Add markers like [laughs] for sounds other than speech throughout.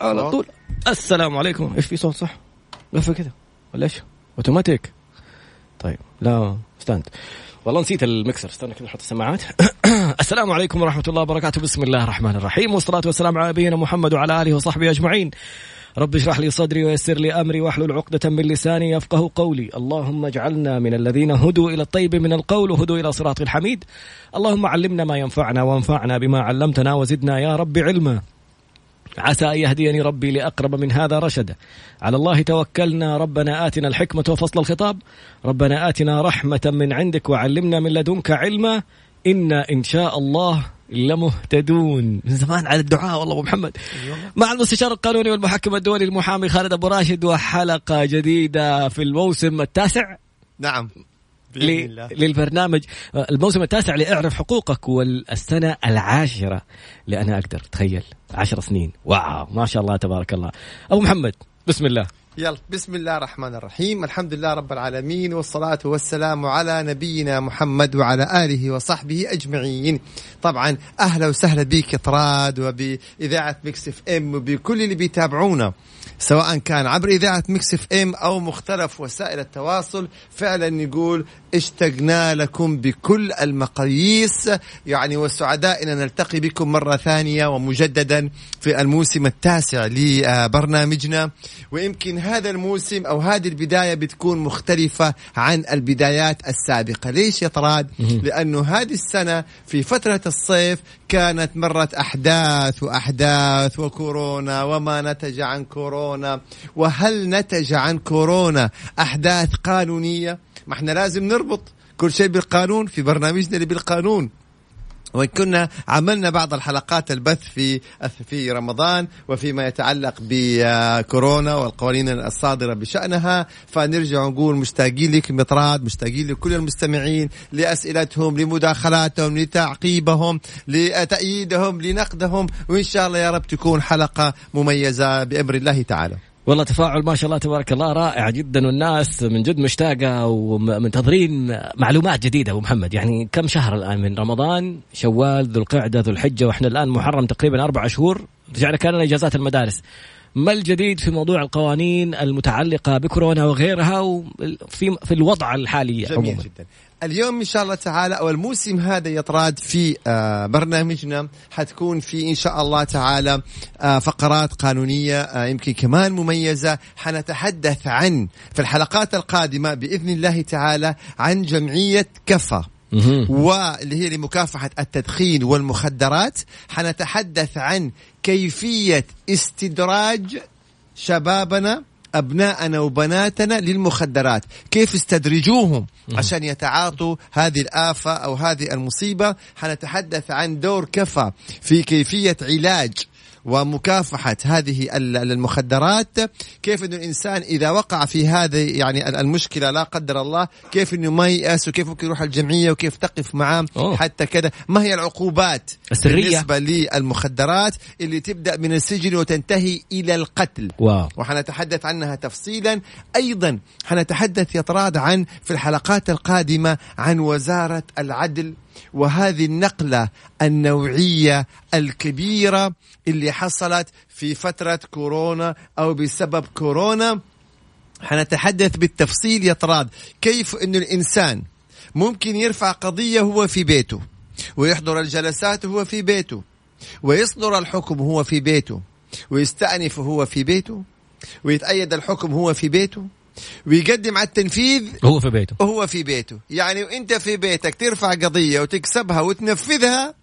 على طول. السلام عليكم. إيش في صوت صح؟ قفل كذا ولا إيش؟ اوتوماتيك طيب لا stand والله نسيت المكسر استنى كذا نحط السماعات. [coughs] السلام عليكم ورحمة الله وبركاته. بسم الله الرحمن الرحيم. والصلاة والسلام على نبينا محمد وعلى آله وصحبه أجمعين. رب اشرح لي صدري ويسر لي أمري واحلل عقدة من لساني يفقه قولي، اللهم اجعلنا من الذين هدوا إلى الطيب من القول وهدوا إلى صراط الحميد، اللهم علمنا ما ينفعنا وانفعنا بما علمتنا وزدنا يا رب علما. عسى أن يهديني ربي لأقرب من هذا رشدا على الله توكلنا. ربنا آتنا الحكمة وفصل الخطاب. ربنا آتنا رحمة من عندك وعلمنا من لدنك علما. إنا إن شاء الله لمهتدون. من زمان على الدعاء والله أبو محمد. مع المستشار القانوني والمحكم الدولي المحامي خالد أبو راشد وحلقة جديدة في الموسم التاسع. نعم. للبرنامج. الموسم التاسع لإعرف حقوقك والسنة العاشرة. لأنا أقدر تخيل. عشر سنين. واو ما شاء الله تبارك الله. أبو محمد بسم الله. يلا بسم الله الرحمن الرحيم. الحمد لله رب العالمين والصلاة والسلام على نبينا محمد وعلى آله وصحبه أجمعين. طبعا أهلا وسهلا بك طراد وبإذاعة Mix FM وبكل اللي بيتابعونا سواء كان عبر إذاعة Mix FM أو مختلف وسائل التواصل. فعلا نقول اشتقنا لكم بكل المقاييس. يعني والسعداء ان نلتقي بكم مرة ثانية ومجددا في الموسم التاسع لبرنامجنا. ويمكن هذا الموسم أو هذه البداية بتكون مختلفة عن البدايات السابقة، ليش يا طراد؟ لأنه هذه السنة في فترة الصيف كانت مرت أحداث وأحداث وكورونا وما نتج عن كورونا وهل نتج عن كورونا أحداث قانونية؟ ما إحنا لازم نربط كل شيء بالقانون في برنامجنا اللي بالقانون وإن كنا عملنا بعض الحلقات البث في في رمضان وفيما يتعلق بكورونا والقوانين الصادرة بشأنها فنرجع نقول مشتاقين لك مطراد مشتاقين لكل المستمعين لأسئلتهم لمداخلاتهم لتعقيبهم لتأييدهم لنقدهم وإن شاء الله يا رب تكون حلقة مميزة بأمر الله تعالى. والله تفاعل ما شاء الله تبارك الله رائع جدا والناس من جد مشتاقة ومنتظرين معلومات جديدة أبو محمد. يعني كم شهر الآن من رمضان؟ شوال ذو القعدة ذو الحجة وإحنا الآن محرم تقريبا أربع شهور. رجعنا كان إجازات المدارس. ما الجديد في موضوع القوانين المتعلقة بكورونا وغيرها وفي في الوضع الحالي جميل عموما. جدا. اليوم إن شاء الله تعالى أو الموسم هذا يطراد في آه، برنامجنا. حتكون في إن شاء الله تعالى آه، فقرات قانونية آه، يمكن كمان مميزة. حنتحدث عن في الحلقات القادمة بإذن الله تعالى عن جمعية كفا. واللي هي لمكافحة التدخين والمخدرات. حنتحدث عن كيفية استدراج شبابنا أبناءنا وبناتنا للمخدرات. كيف استدرجوهم؟ عشان يتعاطوا هذه الآفة أو هذه المصيبة. حنتحدث عن دور كفى في كيفية علاج ومكافحة هذه المخدرات كيف أن الإنسان إذا وقع في هذه يعني المشكلة لا قدر الله كيف أنه ما ييأس وكيف ممكن يروح الجمعية وكيف تقف معاه حتى كذا. ما هي العقوبات السرية. بالنسبة للمخدرات اللي تبدأ من السجن وتنتهي إلى القتل؟ واو. وحنتحدث عنها تفصيلا. أيضا حنتحدث يطراد عن في الحلقات القادمة عن وزارة العدل وهذه النقلة النوعية الكبيرة اللي حصلت في فترة كورونا أو بسبب كورونا. حنتحدث بالتفصيل يا طراد كيف أن الإنسان ممكن يرفع قضية هو في بيته ويحضر الجلسات وهو في بيته ويصدر الحكم هو في بيته ويستأنف هو في بيته ويتأيد الحكم هو في بيته ويقدم على التنفيذ هو في بيته. وهو في بيته. يعني وانت في بيتك ترفع قضية وتكسبها وتنفذها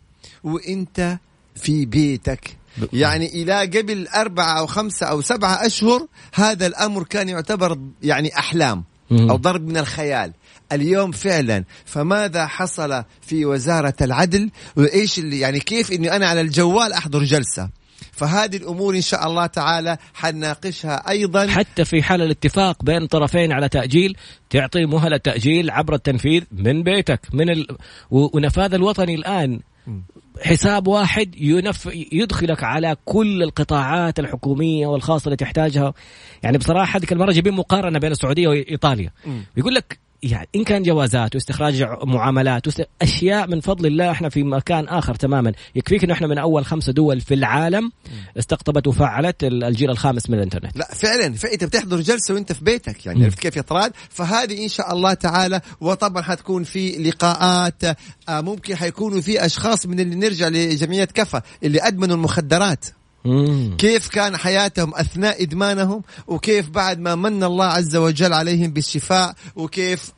وانت في بيتك. يعني إلى قبل أربعة أو خمسة أو سبعة أشهر هذا الأمر كان يعتبر يعني أحلام أو ضرب من الخيال. اليوم فعلا فماذا حصل في وزارة العدل؟ وإيش اللي يعني كيف إني أنا على الجوال أحضر جلسة؟ فهذه الأمور إن شاء الله تعالى حنناقشها أيضا. حتى في حال الاتفاق بين طرفين على تأجيل تعطي مهلة تأجيل عبر التنفيذ من بيتك من ال... ونفاذ الوطني الآن. حساب واحد ينف يدخلك على كل القطاعات الحكومية والخاصة اللي تحتاجها. يعني بصراحة هذيك المرة جايبين مقارنة بين السعودية وإيطاليا. يقول لك يعني إن كان جوازات واستخراج معاملات. أشياء من فضل الله إحنا في مكان آخر تماما. يكفيك إنه إحنا من أول خمسة دول في العالم استقطبت وفعلت الجيل الخامس من الإنترنت. لا فعلا. فانت بتحضر جلسة وأنت في بيتك يعني عرفت كيف يا طراد؟ فهذه إن شاء الله تعالى وطبعا حتكون في لقاءات آه، ممكن حيكونوا في أشخاص من اللي نرجع لجمعية كفا اللي أدمنوا المخدرات. مم. كيف كان حياتهم أثناء إدمانهم وكيف بعد ما من الله عز وجل عليهم بالشفاء وكيف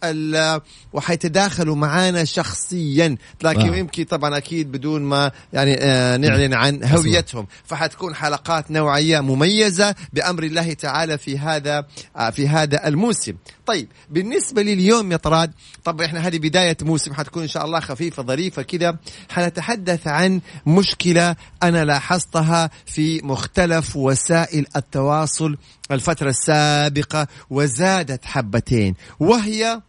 وحيتداخلوا معانا شخصيا لكن واو. يمكن طبعا أكيد بدون ما يعني آه نعلن عن هويتهم فحتكون حلقات نوعية مميزة بأمر الله تعالى في هذا آه في هذا الموسم طيب بالنسبة لي اليوم يا طراد طبعا إحنا هذه بداية موسم حتكون إن شاء الله خفيفة ظريفة كذا. حنتحدث عن مشكلة أنا لاحظتها في مختلف وسائل التواصل الفترة السابقة وزادت حبتين وهي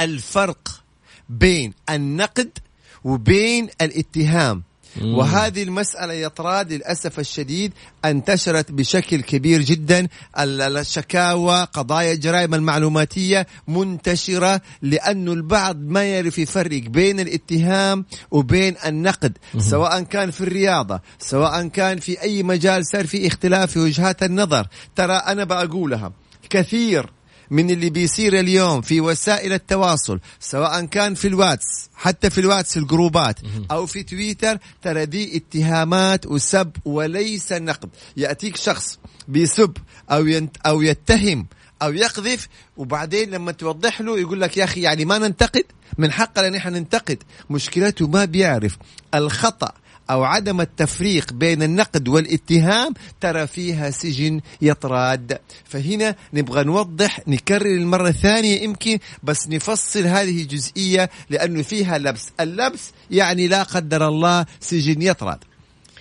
الفرق بين النقد وبين الاتهام. مم. وهذه المسألة يا طراد للأسف الشديد انتشرت بشكل كبير جدا ال- الشكاوى قضايا الجرائم المعلوماتية منتشرة لأن البعض ما يعرف يفرق بين الاتهام وبين النقد سواء كان في الرياضة سواء كان في أي مجال صار في اختلاف في وجهات النظر ترى أنا بقولها كثير من اللي بيصير اليوم في وسائل التواصل سواء كان في الواتس حتى في الواتس الجروبات أو في تويتر ترى دي اتهامات وسب وليس نقد. يأتيك شخص بيسب أو ينت أو يتهم أو يقذف وبعدين لما توضح له يقول لك يا أخي يعني ما ننتقد؟ من حقنا ان إحنا ننتقد. مشكلته ما بيعرف. الخطأ أو عدم التفريق بين النقد والاتهام ترى فيها سجن يطراد. فهنا نبغى نوضح نكرر المرة الثانية يمكن بس نفصل هذه الجزئيه لأنه فيها لبس. اللبس يعني لا قدر الله سجن يطراد.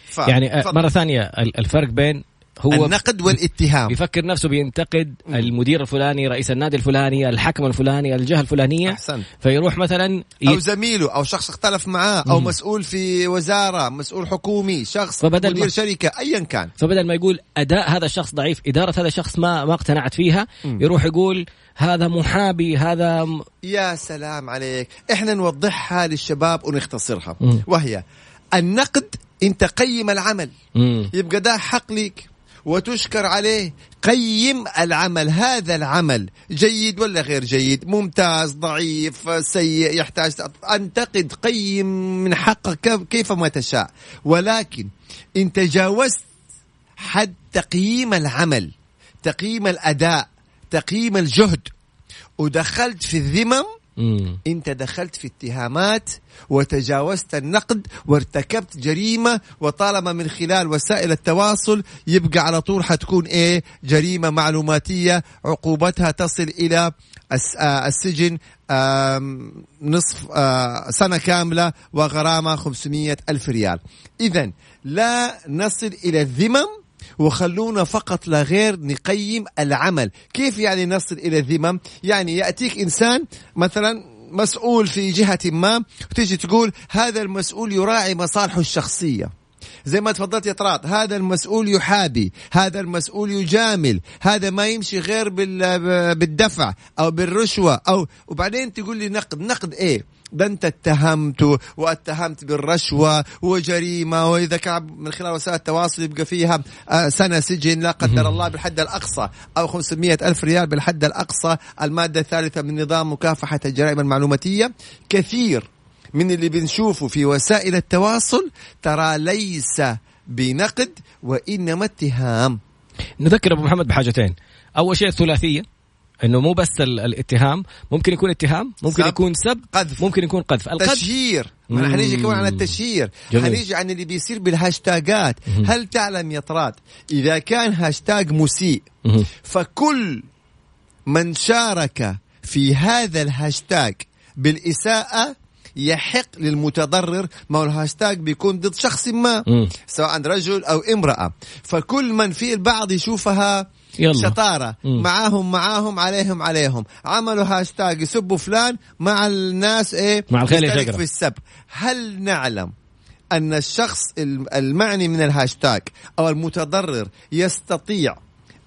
ف... يعني آه، تفضل. مرة ثانية ال- الفرق بين هو النقد والاتهام. بيفكر نفسه بينتقد المدير الفلاني رئيس النادي الفلاني الحكم الفلاني الجهة الفلانية. احسنت فيروح مثلا ي... أو زميله أو شخص اختلف معاه أو مم. مسؤول في وزارة مسؤول حكومي شخص فبدل مدير ما- شركة ايا كان. فبدل ما يقول أداء هذا الشخص ضعيف إدارة هذا الشخص ما ما اقتنعت فيها مم. يروح يقول هذا محابي هذا م- يا سلام عليك. إحنا نوضحها للشباب ونختصرها. مم. وهي النقد انت قيم العمل. مم. يبقى ده حق ليك. وتشكر عليه. قيم العمل هذا العمل. جيد ولا غير جيد؟ ممتاز ضعيف سيء يحتاج أنتقد قيم من حقك كيف- ما تشاء. ولكن إن تجاوزت حد تقييم العمل تقييم الأداء تقييم الجهد ودخلت في الذمم مم. انت دخلت في اتهامات وتجاوزت النقد وارتكبت جريمة وطالما من خلال وسائل التواصل يبقى على طول حتكون إيه جريمة معلوماتية عقوبتها تصل إلى آه، السجن نصف آه، سنة كاملة وغرامة 500 ألف ريال إذا لا نصل إلى الذمم وخلونا فقط لا غير نقيم العمل. كيف يعني نصل إلى الذمم يعني يأتيك إنسان مثلا مسؤول في جهة ما وتيجي تقول هذا المسؤول يراعي مصالحه الشخصية. زي ما تفضلت يا طراد هذا المسؤول يحابي هذا المسؤول يجامل هذا ما يمشي غير بال- بالدفع أو بالرشوة أو وبعدين تقول لي نقد. نقد إيه؟ ده انت اتهمته واتهمت بالرشوة وجريمة وإذا كان من خلال وسائل التواصل يبقى فيها آه، سنة سجن لا قدر الله بالحد الأقصى أو 500 ألف ريال بالحد الأقصى المادة الثالثة من نظام مكافحة الجرائم المعلوماتية. كثير من اللي بنشوفه في وسائل التواصل ترى ليس بنقد وإنما اتهام. نذكر أبو محمد بحاجتين. أول شيء الثلاثية. إنه مو بس ال- الاتهام ممكن يكون اتهام ممكن سب. يكون سب قذف ممكن يكون قذف القذف تشهير ما مم. حنيجي كمان عن التشهير جميل. حنيجي عن اللي بيصير بالهاشتاجات مم. هل تعلم يا طراد إذا كان هاشتاج مسيء مهم. فكل من شارك في هذا الهاشتاج بالإساءة يحق للمتضرر ما هو الهاشتاج بيكون ضد شخص ما مم. سواء رجل أو امرأة فكل من في البعض يشوفها يلا. شطارة مم. معاهم معاهم عليهم عليهم عملوا هاشتاج يسبوا فلان مع الناس إيه مع الخيل. في السب هل نعلم أن الشخص الم- المعني من الهاشتاج أو المتضرر يستطيع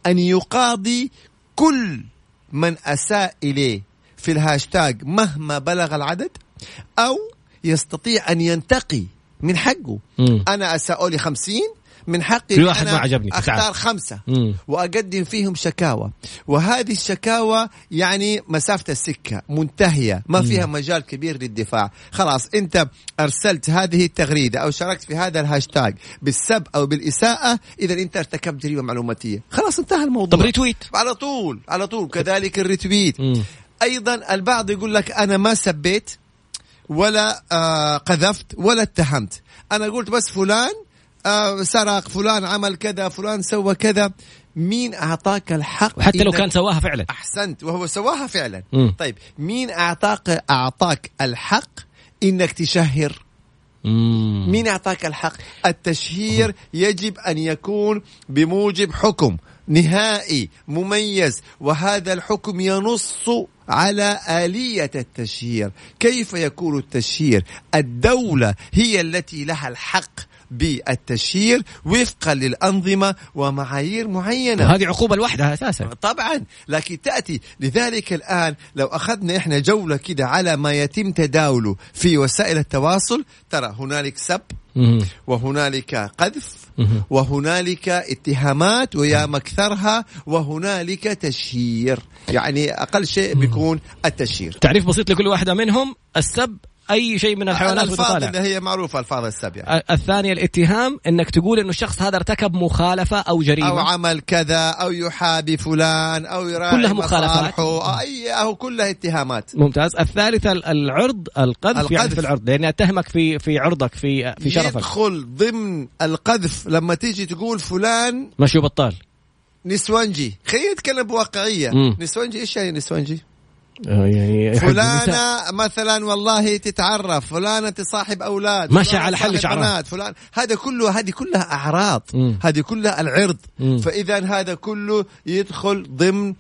أن يقاضي كل من أساء إليه في الهاشتاج مهما بلغ العدد أو يستطيع أن ينتقي من حقه مم. أنا أساؤوا لي خمسين من حقي في واحد ما عجبني، أختار. خمسة مم. وأقدم فيهم شكاوى. وهذه الشكاوى يعني مسافة السكة منتهية ما فيها مجال كبير للدفاع. خلاص أنت أرسلت هذه التغريدة أو شاركت في هذا الهاشتاج بالسب أو بالإساءة إذا أنت ارتكبت جريمة معلوماتية. خلاص انتهى الموضوع. طب retweet على طول على طول كذلك ال retweet مم. أيضا البعض يقول لك أنا ما سبيت ولا آه قذفت ولا اتهمت. أنا قلت بس فلان آه سرق فلان عمل كذا فلان سوى كذا. مين أعطاك الحق؟ وحتى لو كان سواها فعلا. أحسنت وهو سواها فعلا. مم. طيب مين أعطاك أعطاك الحق؟ إنك تشهر. مم. مين أعطاك الحق؟ التشهير يجب أن يكون بموجب حكم نهائي مميز. وهذا الحكم ينص على آلية التشهير. كيف يكون التشهير؟ الدولة هي التي لها الحق. بالتشهير وفقا للأنظمة ومعايير معينة. وهذه عقوبة لوحدها أساسا. طبعا لكن تأتي لذلك الآن لو أخذنا إحنا جولة كده على ما يتم تداوله في وسائل التواصل ترى هنالك سب. وهنالك قذف. وهنالك اتهامات ويا مكثرها وهنالك تشهير. يعني أقل شيء بيكون التشهير. تعريف بسيط لكل واحدة منهم السب أي شيء من الحيوانات وتطالع اللي هي معروفة ألفاظ السب يعني. الثانية الاتهام إنك تقول إنه الشخص هذا ارتكب مخالفة أو جريمة. أو عمل كذا أو يحابي فلان أو يراعي كلها مخالفات. مصالحه، أي أو كلها اتهامات. ممتاز. الثالثة ال- العرض القذف, القذف. يعني في العرض لأني أتهمك في في عرضك في في شرفك. يدخل ضمن القذف لما تيجي تقول فلان مشي بطال. نسوانجي. خلينا نتكلم بواقعية. مم. نسوانجي إيش يعني نسوانجي؟ يعني [laughs] يحب النساء. فلانة مثلا والله تتعرف فلانة تصاحب أولاد فلانة على حل شعرها. فلان هذا كله هذه كلها أعراض. هذه كلها العرض. فإذا هذا كله يدخل ضمن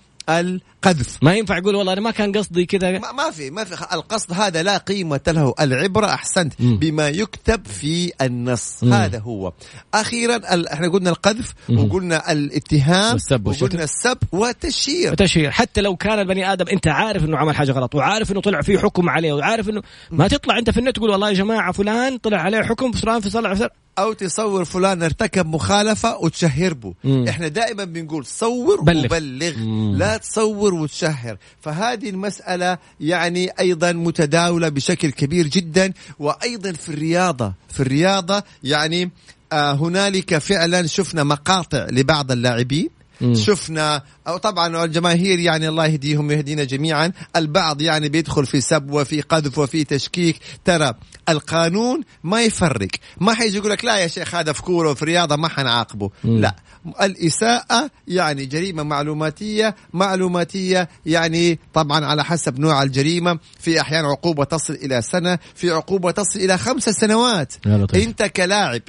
القذف ما ينفع يقول والله أنا ما كان قصدي كذا ما ما في ما في القصد هذا لا قيمة له العبرة أحسنت مم. بما يكتب في النص مم. هذا هو أخيرا ال... إحنا قلنا القذف مم. وقلنا الاتهام. وقلنا السب والتشهير تشهير حتى لو كان البني آدم أنت عارف إنه عمل حاجة غلط وعارف إنه طلع فيه حكم عليه وعارف إنه ما تطلع أنت في النت تقول والله يا جماعة فلان طلع عليه حكم فلان في صلع في أو تصور فلان ارتكب مخالفة وتشهر به. إحنا دائما بنقول صور بلغ. وبلغ مم. لا تصور وتشهر فهذه المسألة يعني أيضا متداولة بشكل كبير جدا وأيضا في الرياضة. في الرياضة يعني آه هنالك فعلا شفنا مقاطع لبعض اللاعبين. مم. شفنا. أو طبعا الجماهير يعني الله يهديهم ويهدينا جميعا. البعض يعني بيدخل في سب وفي قذف وفي تشكيك. ترى القانون ما يفرق. ما حيجي يقول لك لا يا شيخ هذا في كورة وفي رياضة ما حنعاقبه. لا. الإساءة يعني جريمة معلوماتية معلوماتية يعني طبعا على حسب نوع الجريمة. في أحيان عقوبة تصل إلى سنة في عقوبة تصل إلى خمس سنوات. أنت كلاعب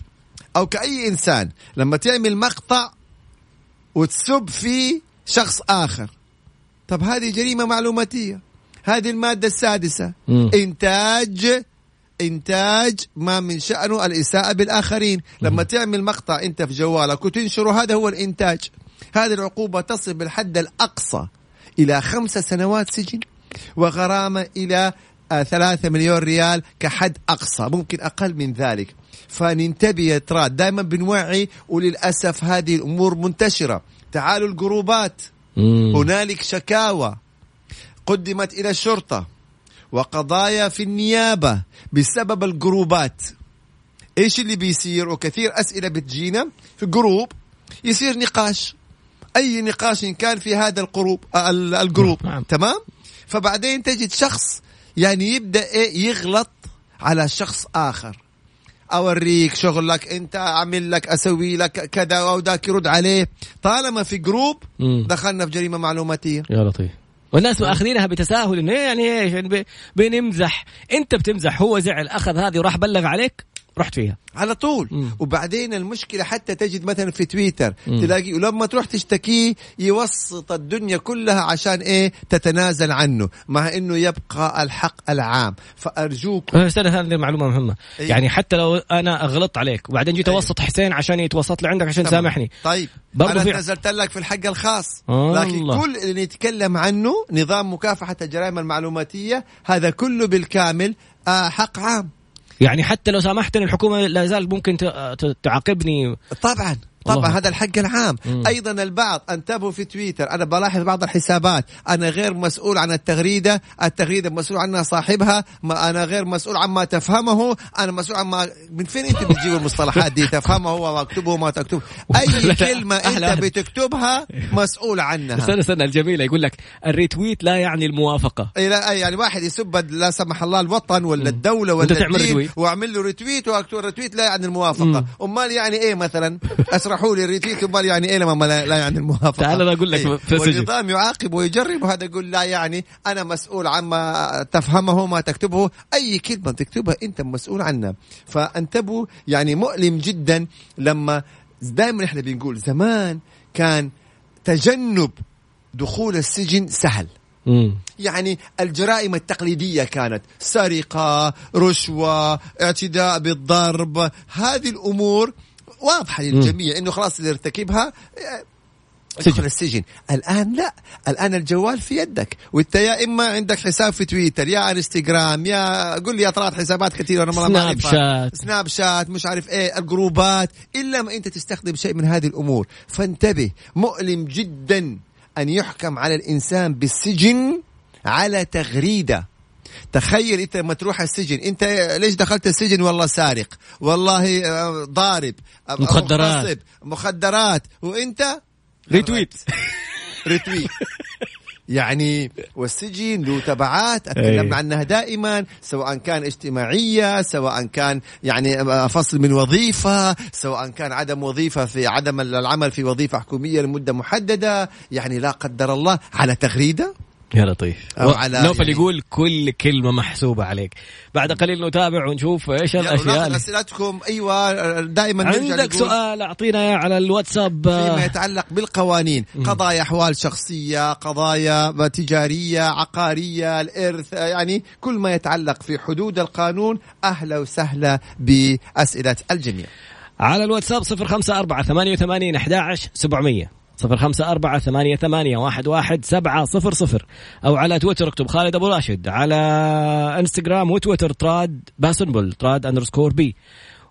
أو كأي إنسان لما تعمل مقطع وتسب في شخص آخر. طب هذه جريمة معلوماتية. هذه المادة السادسة. مم. إنتاج إنتاج ما من شأنه الإساءة بالآخرين. لما تعمل مقطع أنت في جوالك وتنشره هذا هو الإنتاج. هذه العقوبة تصل بالحد الأقصى إلى خمسة سنوات سجن وغرامة إلى آه، ثلاثة مليون ريال كحد أقصى. ممكن أقل من ذلك. فننتبه يا طراد. دائما بنوعي وللأسف هذه الأمور منتشرة. تعالوا الجروبات. هنالك شكاوى قدمت إلى الشرطة وقضايا في النيابة بسبب الجروبات. إيش اللي بيصير؟ وكثير أسئلة بتجينا في جروب يصير نقاش. أي نقاش إن كان في هذا القروب ال- الجروب. نعم. تمام؟ فبعدين تجد شخص يعني يبدأ إيه؟ يغلط على شخص آخر. أوريك شغلك أنت اعمل لك أسوي لك كذا أو ذاك يرد عليه. طالما في جروب. دخلنا في جريمة معلوماتية. يا لطيف. والناس اخذينها بتساهل انه يعني إيش يعني بنمزح. أنت بتمزح هو زعل أخذ هذه وراح بلغ عليك. رحت فيها على طول مم. وبعدين المشكلة حتى تجد مثلا في تويتر مم. تلاقي ولما تروح تشتكيه يوسط الدنيا كلها عشان إيه تتنازل عنه مع إنه يبقى الحق العام فارجوك أه، استنى هذه معلومة مهمة أي. يعني حتى لو أنا غلطت عليك وبعدين جيت أي. أوسط حسين عشان يتوسط لي عندك عشان. تسامحني طيب برضو أنا في- نزلت لك في الحق الخاص الله. لكن كل اللي نتكلم عنه نظام مكافحة الجرائم المعلوماتية هذا كله بالكامل آه حق عام يعني حتى لو سامحتني الحكومة لا زال ممكن تعاقبني. طبعا. طبعا الله. هذا الحق العام. مم. أيضا البعض انتبهوا في تويتر. أنا بلاحظ بعض الحسابات. أنا غير مسؤول عن التغريدة. التغريدة مسؤول عنها صاحبها. ما أنا غير مسؤول عما تفهمه. أنا مسؤول عما من فين انت بتجيب المصطلحات دي؟ تفهمه هو مكتوبه ما تكتب [laughs] أي كلمة أنت. بتكتبها مسؤول عنها. استنى استنى الجميله يقول لك ال retweet لا يعني الموافقة. اي لا أي يعني واحد يسب لا سمح الله الوطن ولا الدولة ولا تعمل الدين. واعمل له retweet وأكتب retweet لا يعني الموافقة. أمال يعني إيه مثلا؟ اشرحوا لي الريتويت امال يعني إيه لما لا, لا يعني الموافقة تعال أنا أقول لك. في السجن. والنظام يعاقب ويجرب وهذا يقول لا يعني أنا مسؤول عما تفهمه ما تكتبه أي كلمة تكتبها أنت مسؤول عنها فأنتبهوا يعني مؤلم جدا لما دائما إحنا بنقول زمان كان تجنب دخول السجن سهل مم. يعني الجرائم التقليدية كانت سرقة رشوة اعتداء بالضرب هذه الأمور واضحة للجميع أنه خلاص اللي ارتكبها آه، سجن. السجن. الآن لا. الآن الجوال في يدك. وأنت يا إما عندك حساب في تويتر يا إنستغرام يا قل لي يا طلعت حسابات كثيرة أنا ما سناب. شات. سناب شات مش عارف إيه الجروبات. إلا ما أنت تستخدم شيء من هذه الأمور. فانتبه مؤلم جدا أن يحكم على الإنسان بالسجن على تغريدة. تخيل انت لما تروح السجن انت ليش دخلت السجن والله سارق؟ والله آه، ضارب آه، مخدرات. مغتصب، مخدرات. وانت؟ ريتويت. [laughs] ريتويت. يعني والسجن له تبعات. تكلمنا عنها دائما سواء كان اجتماعية سواء كان يعني فصل من وظيفة سواء كان عدم وظيفة في عدم العمل في وظيفة حكومية لمدة محددة. يعني لا قدر الله على تغريدة. يا لطيف. أو على نوفل يعني- يقول كل كلمة محسوبة عليك. بعد قليل نتابع ونشوف إيش الأشياء. أسئلتكم. أيوه دائما عندك سؤال أعطينا على الواتساب. فيما يتعلق بالقوانين. قضايا أحوال شخصية قضايا تجارية عقارية الإرث يعني كل ما يتعلق في حدود القانون. أهلا وسهلا بأسئلة الجميع. على الواتساب صفر خمسة أربعة ثمانية وثمانين أحداش سبعمية. صفر خمسة أربعة ثمانية ثمانية واحد واحد سبعة صفر صفر. أو على تويتر اكتب خالد أبو راشد على إنستغرام وتويتر طراد باسنبل طراد underscore B.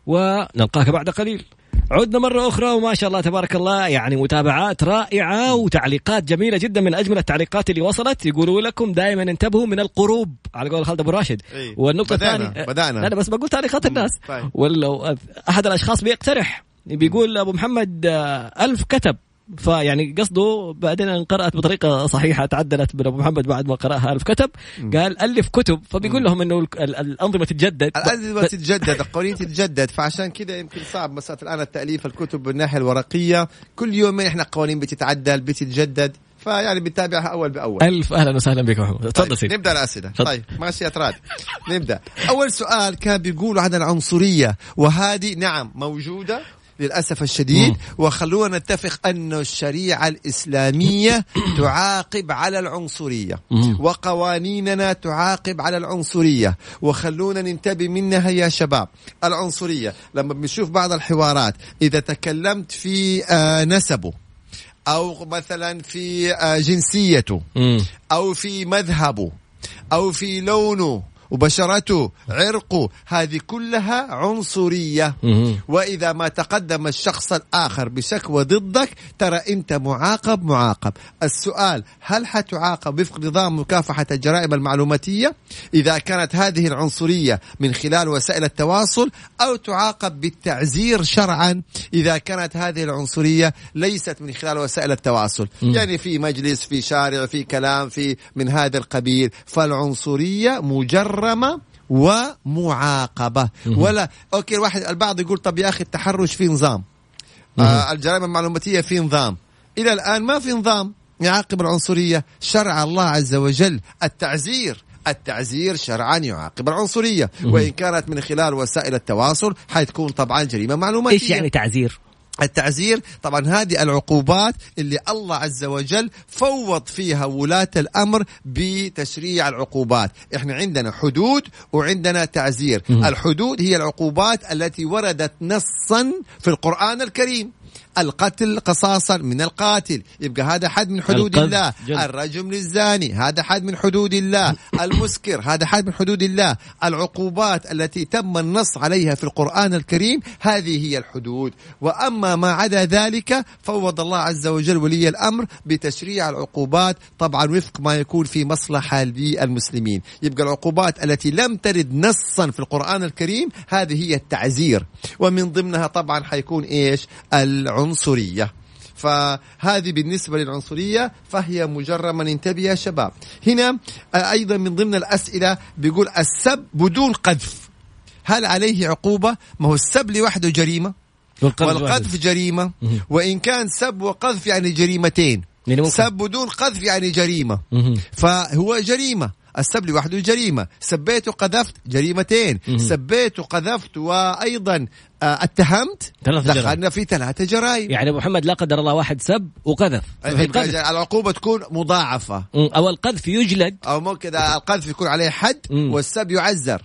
ونلقاك بعد قليل. عدنا مرة أخرى وما شاء الله تبارك الله يعني متابعات رائعة وتعليقات جميلة جدا من أجمل التعليقات اللي وصلت. يقولوا لكم دائما انتبهوا من القروب على قول خالد أبو راشد. إيه. والنقطة الثانية بدأنا. أنا بس بقول تعليقات الناس. طيب. ولا أحد الأشخاص بيقترح بيقول أبو محمد آه، ألف كتب. فيعني قصده بعدين إن قرأت بطريقة صحيحة تعدلت من أبو محمد بعد ما قرأها ألف كتب. قال ألف كتب فبيقول لهم إنه ال- ال- الأنظمة تتجدد. الأنظمة تتجدد [laughs] القوانين تتجدد. فعشان كذا يمكن صعب مسألة الآن التأليف الكتب بالناحية الورقية. كل يومين إحنا قوانين بتتعدل بتتجدد. فيعني بنتابعها أول بأول. ألف أهلا وسهلا بك محمد. تفضل طيب سيدي. نبدأ الأسئلة. طيب ماشي يا تراد. نبدأ. أول سؤال كان بيقولوا عن العنصرية وهذه نعم موجودة. للأسف الشديد. وخلونا نتفق أن الشريعة الإسلامية تعاقب على العنصرية مم. وقوانيننا تعاقب على العنصرية وخلونا ننتبه منها يا شباب العنصرية لما بنشوف بعض الحوارات إذا تكلمت في آه، نسبه أو مثلا في آه، جنسيته. أو في مذهبه أو في لونه وبشرته عرقه. هذه كلها عنصرية. مم. وإذا ما تقدم الشخص الآخر بشكوى ضدك ترى أنت معاقب معاقب. السؤال هل حتعاقب وفق نظام مكافحة الجرائم المعلوماتية؟ إذا كانت هذه العنصرية من خلال وسائل التواصل أو تعاقب بالتعزير شرعا؟ إذا كانت هذه العنصرية ليست من خلال وسائل التواصل. يعني في مجلس في شارع في كلام في من هذا القبيل. فالعنصرية مجرمه ومعاقبة. ولا أوكي الواحد البعض يقول طب يا أخي التحرش في نظام. آه الجرائم المعلوماتية في نظام. إلى الآن ما في نظام يعاقب العنصرية. شرع الله عز وجل التعزير. التعزير شرعا يعاقب العنصرية. وإن كانت من خلال وسائل التواصل حتكون طبعا جريمة معلوماتية. إيش يعني تعزير؟ التعزير. طبعا هذه العقوبات اللي الله عز وجل فوض فيها ولاة الأمر بتشريع العقوبات. إحنا عندنا حدود وعندنا تعزير. الحدود هي العقوبات التي وردت نصا في القرآن الكريم. القتل قصاصا من القاتل. يبقى هذا حد من حدود الله. جل. الرجم للزاني هذا حد من حدود الله. [laughs] المسكر هذا حد من حدود الله. العقوبات التي تم النص عليها في القرآن الكريم هذه هي الحدود. وأما ما عدا ذلك فوض الله عز وجل ولي الأمر بتشريع العقوبات طبعا وفق ما يكون في مصلحة للمسلمين. يبقى العقوبات التي لم ترد نصا في القرآن الكريم هذه هي التعزير. ومن ضمنها طبعا حيكون إيش؟ العنصرية. فهذه بالنسبة للعنصرية فهي مجرمة انتبه يا شباب. هنا أيضا من ضمن الأسئلة بيقول السب بدون قذف. هل عليه عقوبة؟ ما هو السب لوحده جريمة. والقذف جريمة. وإن كان سب وقذف يعني جريمتين. يعني سب بدون قذف يعني جريمة. فهو جريمة. السب لوحده جريمة. سبيت وقذفت جريمتين. سبيت وقذفت وأيضا آه، اتهمت؟ دخلنا في ثلاثة جرائم. يعني أبو محمد لا قدر الله واحد سب وقذف. العقوبة تكون مضاعفة. أو القذف يجلد. أو ممكن القذف يكون عليه حد والسب يعزر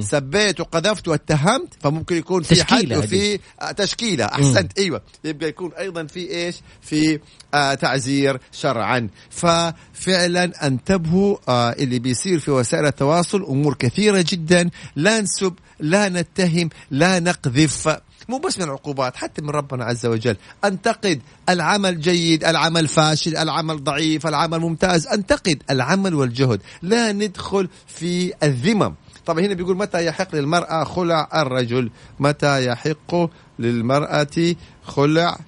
سبيت وقذفت واتهمت فممكن يكون في حد وفي آه، تشكيلة. أحسنت. أيوه. يبقى يكون أيضا في إيش؟ في آه تعزير شرعا. ففعلا انتبهوا آه اللي بيصير في وسائل التواصل أمور كثيرة جدا. لا نسب لا نتهم لا نقذف. مو بس من العقوبات حتى من ربنا عز وجل. أنتقد العمل جيد العمل فاشل العمل ضعيف العمل ممتاز. أنتقد العمل والجهد. لا ندخل في الذمم. طبعا هنا بيقول متى يحق للمرأة خلع الرجل؟ متى يحق للمرأة خلع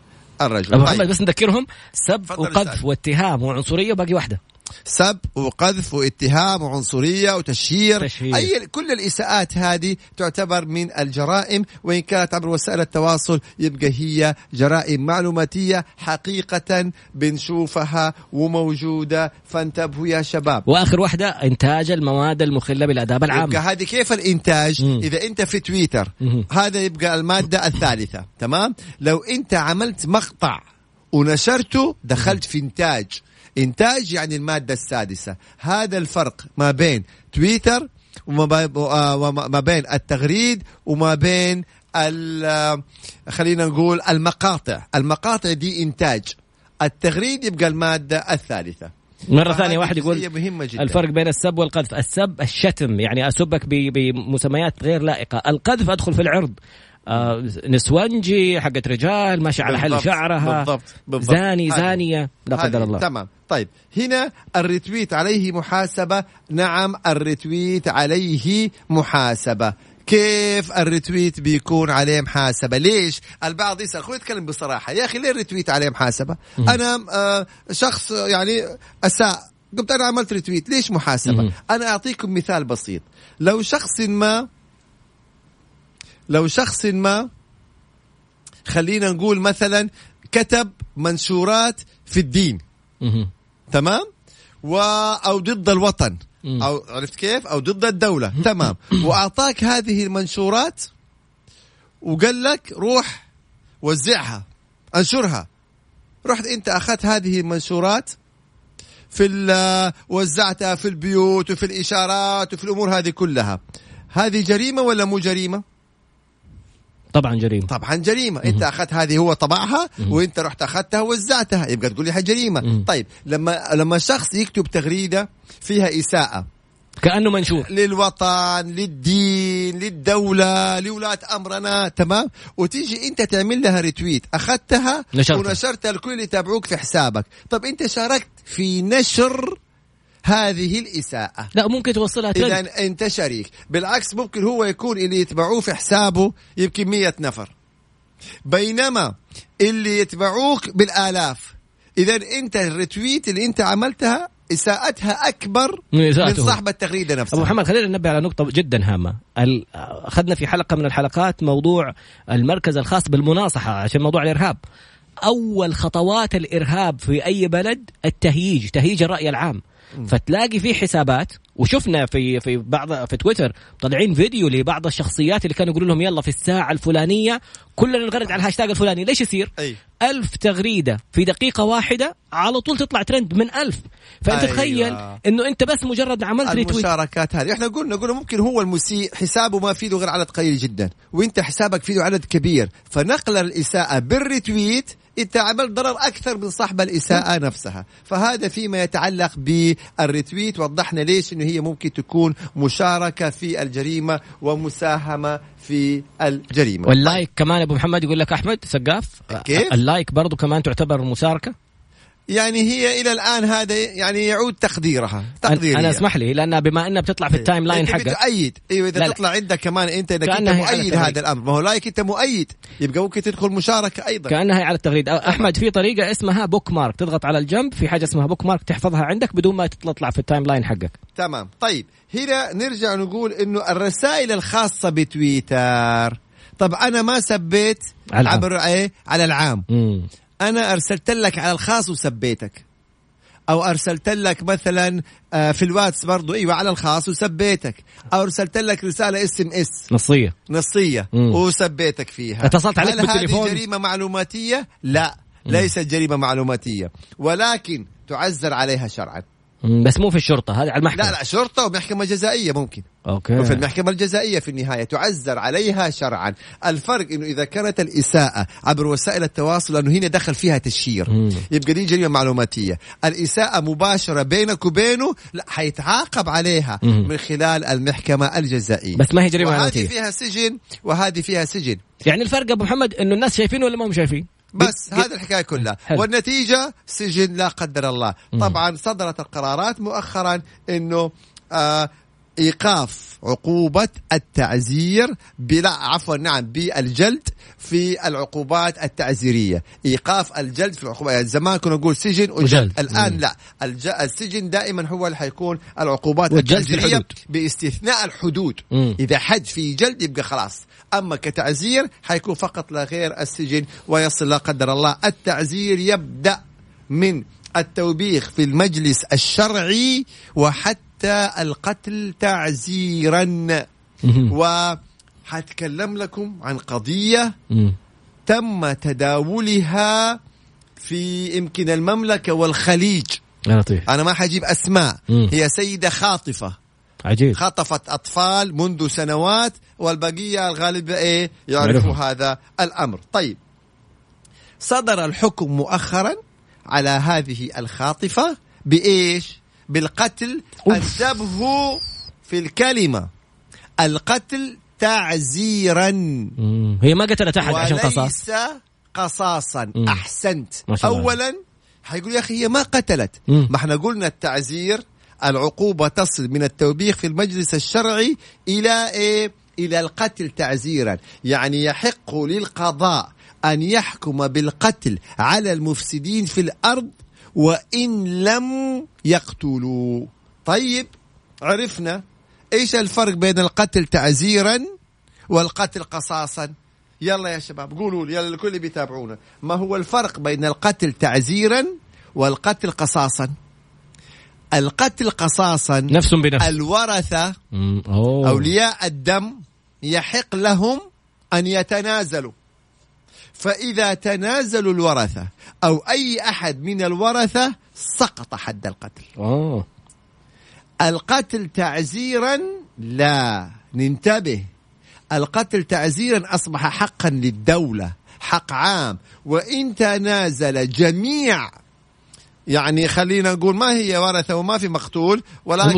الرجل؟ أبو طيب. بس نذكرهم. سب وقذف واتهام وعنصرية باقي واحدة. سب وقذف واتهام وعنصرية وتشهير. تشهير. أي كل الإساءات هذه تعتبر من الجرائم وإن كانت عبر وسائل التواصل يبقى هي جرائم معلوماتية حقيقة بنشوفها وموجودة. فانتبهوا يا شباب. وآخر واحدة إنتاج المواد المخلة بالآداب العامة. يبقى هذه كيف الإنتاج؟ م. إذا أنت في تويتر م. هذا يبقى المادة الثالثة. تمام؟ لو أنت عملت مقطع ونشرته دخلت في إنتاج إنتاج يعني المادة السادسة. هذا الفرق ما بين تويتر وما بين التغريد وما بين خلينا نقول المقاطع. المقاطع دي إنتاج. التغريد يبقى المادة الثالثة. مرة ثانية واحد يقول مهمة جدا. الفرق بين السب والقذف. السب الشتم يعني أسبك بمسميات غير لائقة. القذف أدخل في العرض. آه نسونجي حقت رجال ماشي على حل شعرها. بالضبط. بالضبط. زاني زانية لا قدر الله. تمام. طيب هنا ال retweet عليه محاسبة. نعم ال retweet عليه محاسبة. كيف ال retweet بيكون عليه محاسبة؟ ليش؟ البعض يسأل خلينا نتكلم بصراحة. يا أخي ليه ال retweet عليه محاسبة؟ أنا آه شخص يعني أساء. قلت أنا عملت retweet ليش محاسبة؟ أنا أعطيكم مثال بسيط. لو شخص ما لو شخص ما خلينا نقول مثلا كتب منشورات في الدين. تمام؟ و أو ضد الوطن. أو عرفت كيف؟ أو ضد الدولة. تمام. وأعطاك هذه المنشورات وقال لك روح وزعها أنشرها. رحت أنت أخذت هذه المنشورات في وزعتها في البيوت وفي الإشارات وفي الأمور هذه كلها. هذه جريمة ولا مو جريمة؟ طبعا جريمة. طبعا جريمة. مم. إنت أخذت هذه هو طبعها مم. وإنت رحت أخذتها ووزعتها يبقى تقول لي جريمة. مم. طيب لما لما شخص يكتب تغريدة فيها إساءة. كأنه منشور. للوطن للدين للدولة لولاة أمرنا. تمام؟ وتيجي إنت تعمل لها ريتويت أخذتها نشرتها. ونشرتها الكل يتابعوك في حسابك. طب إنت شاركت في نشر هذه الإساءة. لا ممكن توصلها إذا أنت شريك. بالعكس ممكن هو يكون اللي يتبعوه في حسابه يمكن مية نفر. بينما اللي يتبعوك بالآلاف. إذا أنت الريتويت اللي أنت عملتها إساءتها أكبر من, من صاحب التغريدة نفسها أبو محمد خلينا ننبه على نقطة جدا هامة. أخذنا في حلقة من الحلقات موضوع المركز الخاص بالمناصحة عشان موضوع الإرهاب. أول خطوات الإرهاب في أي بلد التهييج تهييج الرأي العام. فتلاقي في حسابات وشفنا في في بعض في تويتر طالعين فيديو لبعض الشخصيات اللي كانوا يقولوا لهم يلا في الساعة الفلانية كلنا نغرد على الهاشتاج الفلاني ليش يصير؟ أي. ألف تغريدة في دقيقة واحدة على طول تطلع ترند من ألف فأنت أيوة. تخيل أنه أنت بس مجرد عملت retweet المشاركات هذه إحنا قلنا قلنا ممكن هو المسيء حسابه ما فيه غير عدد قليل جدا وإنت حسابك فيه عدد كبير فنقل الإساءة بال retweet انت عملت ضرر أكثر من صاحب الإساءة نفسها. فهذا فيما يتعلق بال retweet وضحنا ليش إنه هي ممكن تكون مشاركة في الجريمة ومساهمة في الجريمة. وال like كمان أبو محمد يقول لك أحمد سقاف كيف؟ ال like برضو كمان تعتبر مشاركه يعني هي إلى الآن هذا يعني يعود تقديرها تقديريا أنا أسمح لي لأنها بما إنها بتطلع في ال timeline انت حقك بتؤيد أيوه إذا لا لا. تطلع عندك كمان أنت انك انت مؤيد. هذا الأمر ما هو like أنت مؤيد يبقى ممكن تدخل مشاركة أيضا. كأنها هي على التغريد. أحمد في طريقة اسمها bookmark تضغط على الجنب في حاجة اسمها bookmark تحفظها عندك بدون ما تطلع في ال timeline حقك. تمام. طيب هنا نرجع نقول إنه الرسائل الخاصة بتويتر. طب أنا ما سبيت. عبر إيه؟ على العام. مم. أنا أرسلت لك على الخاص وسبيتك. أو أرسلت لك مثلا آه، في الواتس برضو إيوه على الخاص وسبيتك. أو أرسلت لك رسالة إس إم إس. نصية. نصية. مم. وسبيتك فيها. اتصلت عليك هل بالتليفون؟ هذه جريمة معلوماتية؟ لا. ليست جريمة معلوماتية. ولكن تعزر عليها شرعا. بس مو في الشرطة هذه على المحكمة. لا لا شرطة ومحكمة جزائية ممكن. أوكي. وفي المحكمة الجزائية في النهاية تعزر عليها شرعا. الفرق إنه إذا كانت الإساءة عبر وسائل التواصل لأنه هنا دخل فيها تشهير. مم. يبقى دي جريمة معلوماتية. الإساءة مباشرة بينك وبينه لا حيتعاقب عليها مم. من خلال المحكمة الجزائية. بس ما هي جريمة وهذه معلوماتية. فيها سجن وهذه فيها سجن. يعني الفرق أبو محمد إنه الناس شايفين ولا ما هم شايفين؟ بس هذه الحكاية كلها. حلو. والنتيجة سجن لا قدر الله. طبعا صدرت القرارات مؤخرا إنه آه إيقاف عقوبة التعزير بلا عفوا نعم بالجلد في العقوبات التعزيرية إيقاف الجلد في العقوبات يعني زمان كنا نقول سجن وجلد وجلد. الآن مم. لا الج... السجن دائما هو اللي حيكون العقوبات التعزيرية. باستثناء الحدود مم. إذا حد في جلد يبقى خلاص أما كتعزير حيكون فقط لا غير السجن ويصل لا قدر الله التعزير يبدأ من التوبيخ في المجلس الشرعي وحتى القتل تعزيرا. وحتكلم لكم عن قضية مم. تم تداولها في يمكن المملكة والخليج. لطيف. أنا ما حجيب أسماء. مم. هي سيدة خاطفة. عجيب. خطفت أطفال منذ سنوات والبقية الغالب إيه؟ يعرفوا يعرفوا. هذا الأمر. طيب. صدر الحكم مؤخرا على هذه الخاطفة بإيش؟ بالقتل. الشبه في الكلمة القتل تعزيرا مم. هي ما قتلت أحد عشان قصاص قصاصا مم. أحسنت ما شاء الله. اولا حيقول يا أخي هي ما قتلت مم. ما إحنا قلنا التعزير العقوبة تصل من التوبيخ في المجلس الشرعي إلى إيه إلى القتل تعزيرا يعني يحق للقضاء أن يحكم بالقتل على المفسدين في الأرض وإن لم يقتلوا. طيب عرفنا إيش الفرق بين القتل تعزيرا والقتل قصاصا. يلا يا شباب قولوا لي يلا الكل اللي بيتابعونا. ما هو الفرق بين القتل تعزيرا والقتل قصاصا؟ القتل قصاصا نفس بنفس. الورثة. أوه. أولياء الدم يحق لهم أن يتنازلوا. فإذا تنازلوا الورثة أو أي أحد من الورثة سقط حد القتل. أوه. القتل تعزيرا لا. ننتبه. القتل تعزيرا أصبح حقا للدولة حق عام. وإن تنازل جميع يعني خلينا نقول ما هي ورثة وما في مقتول ولكن.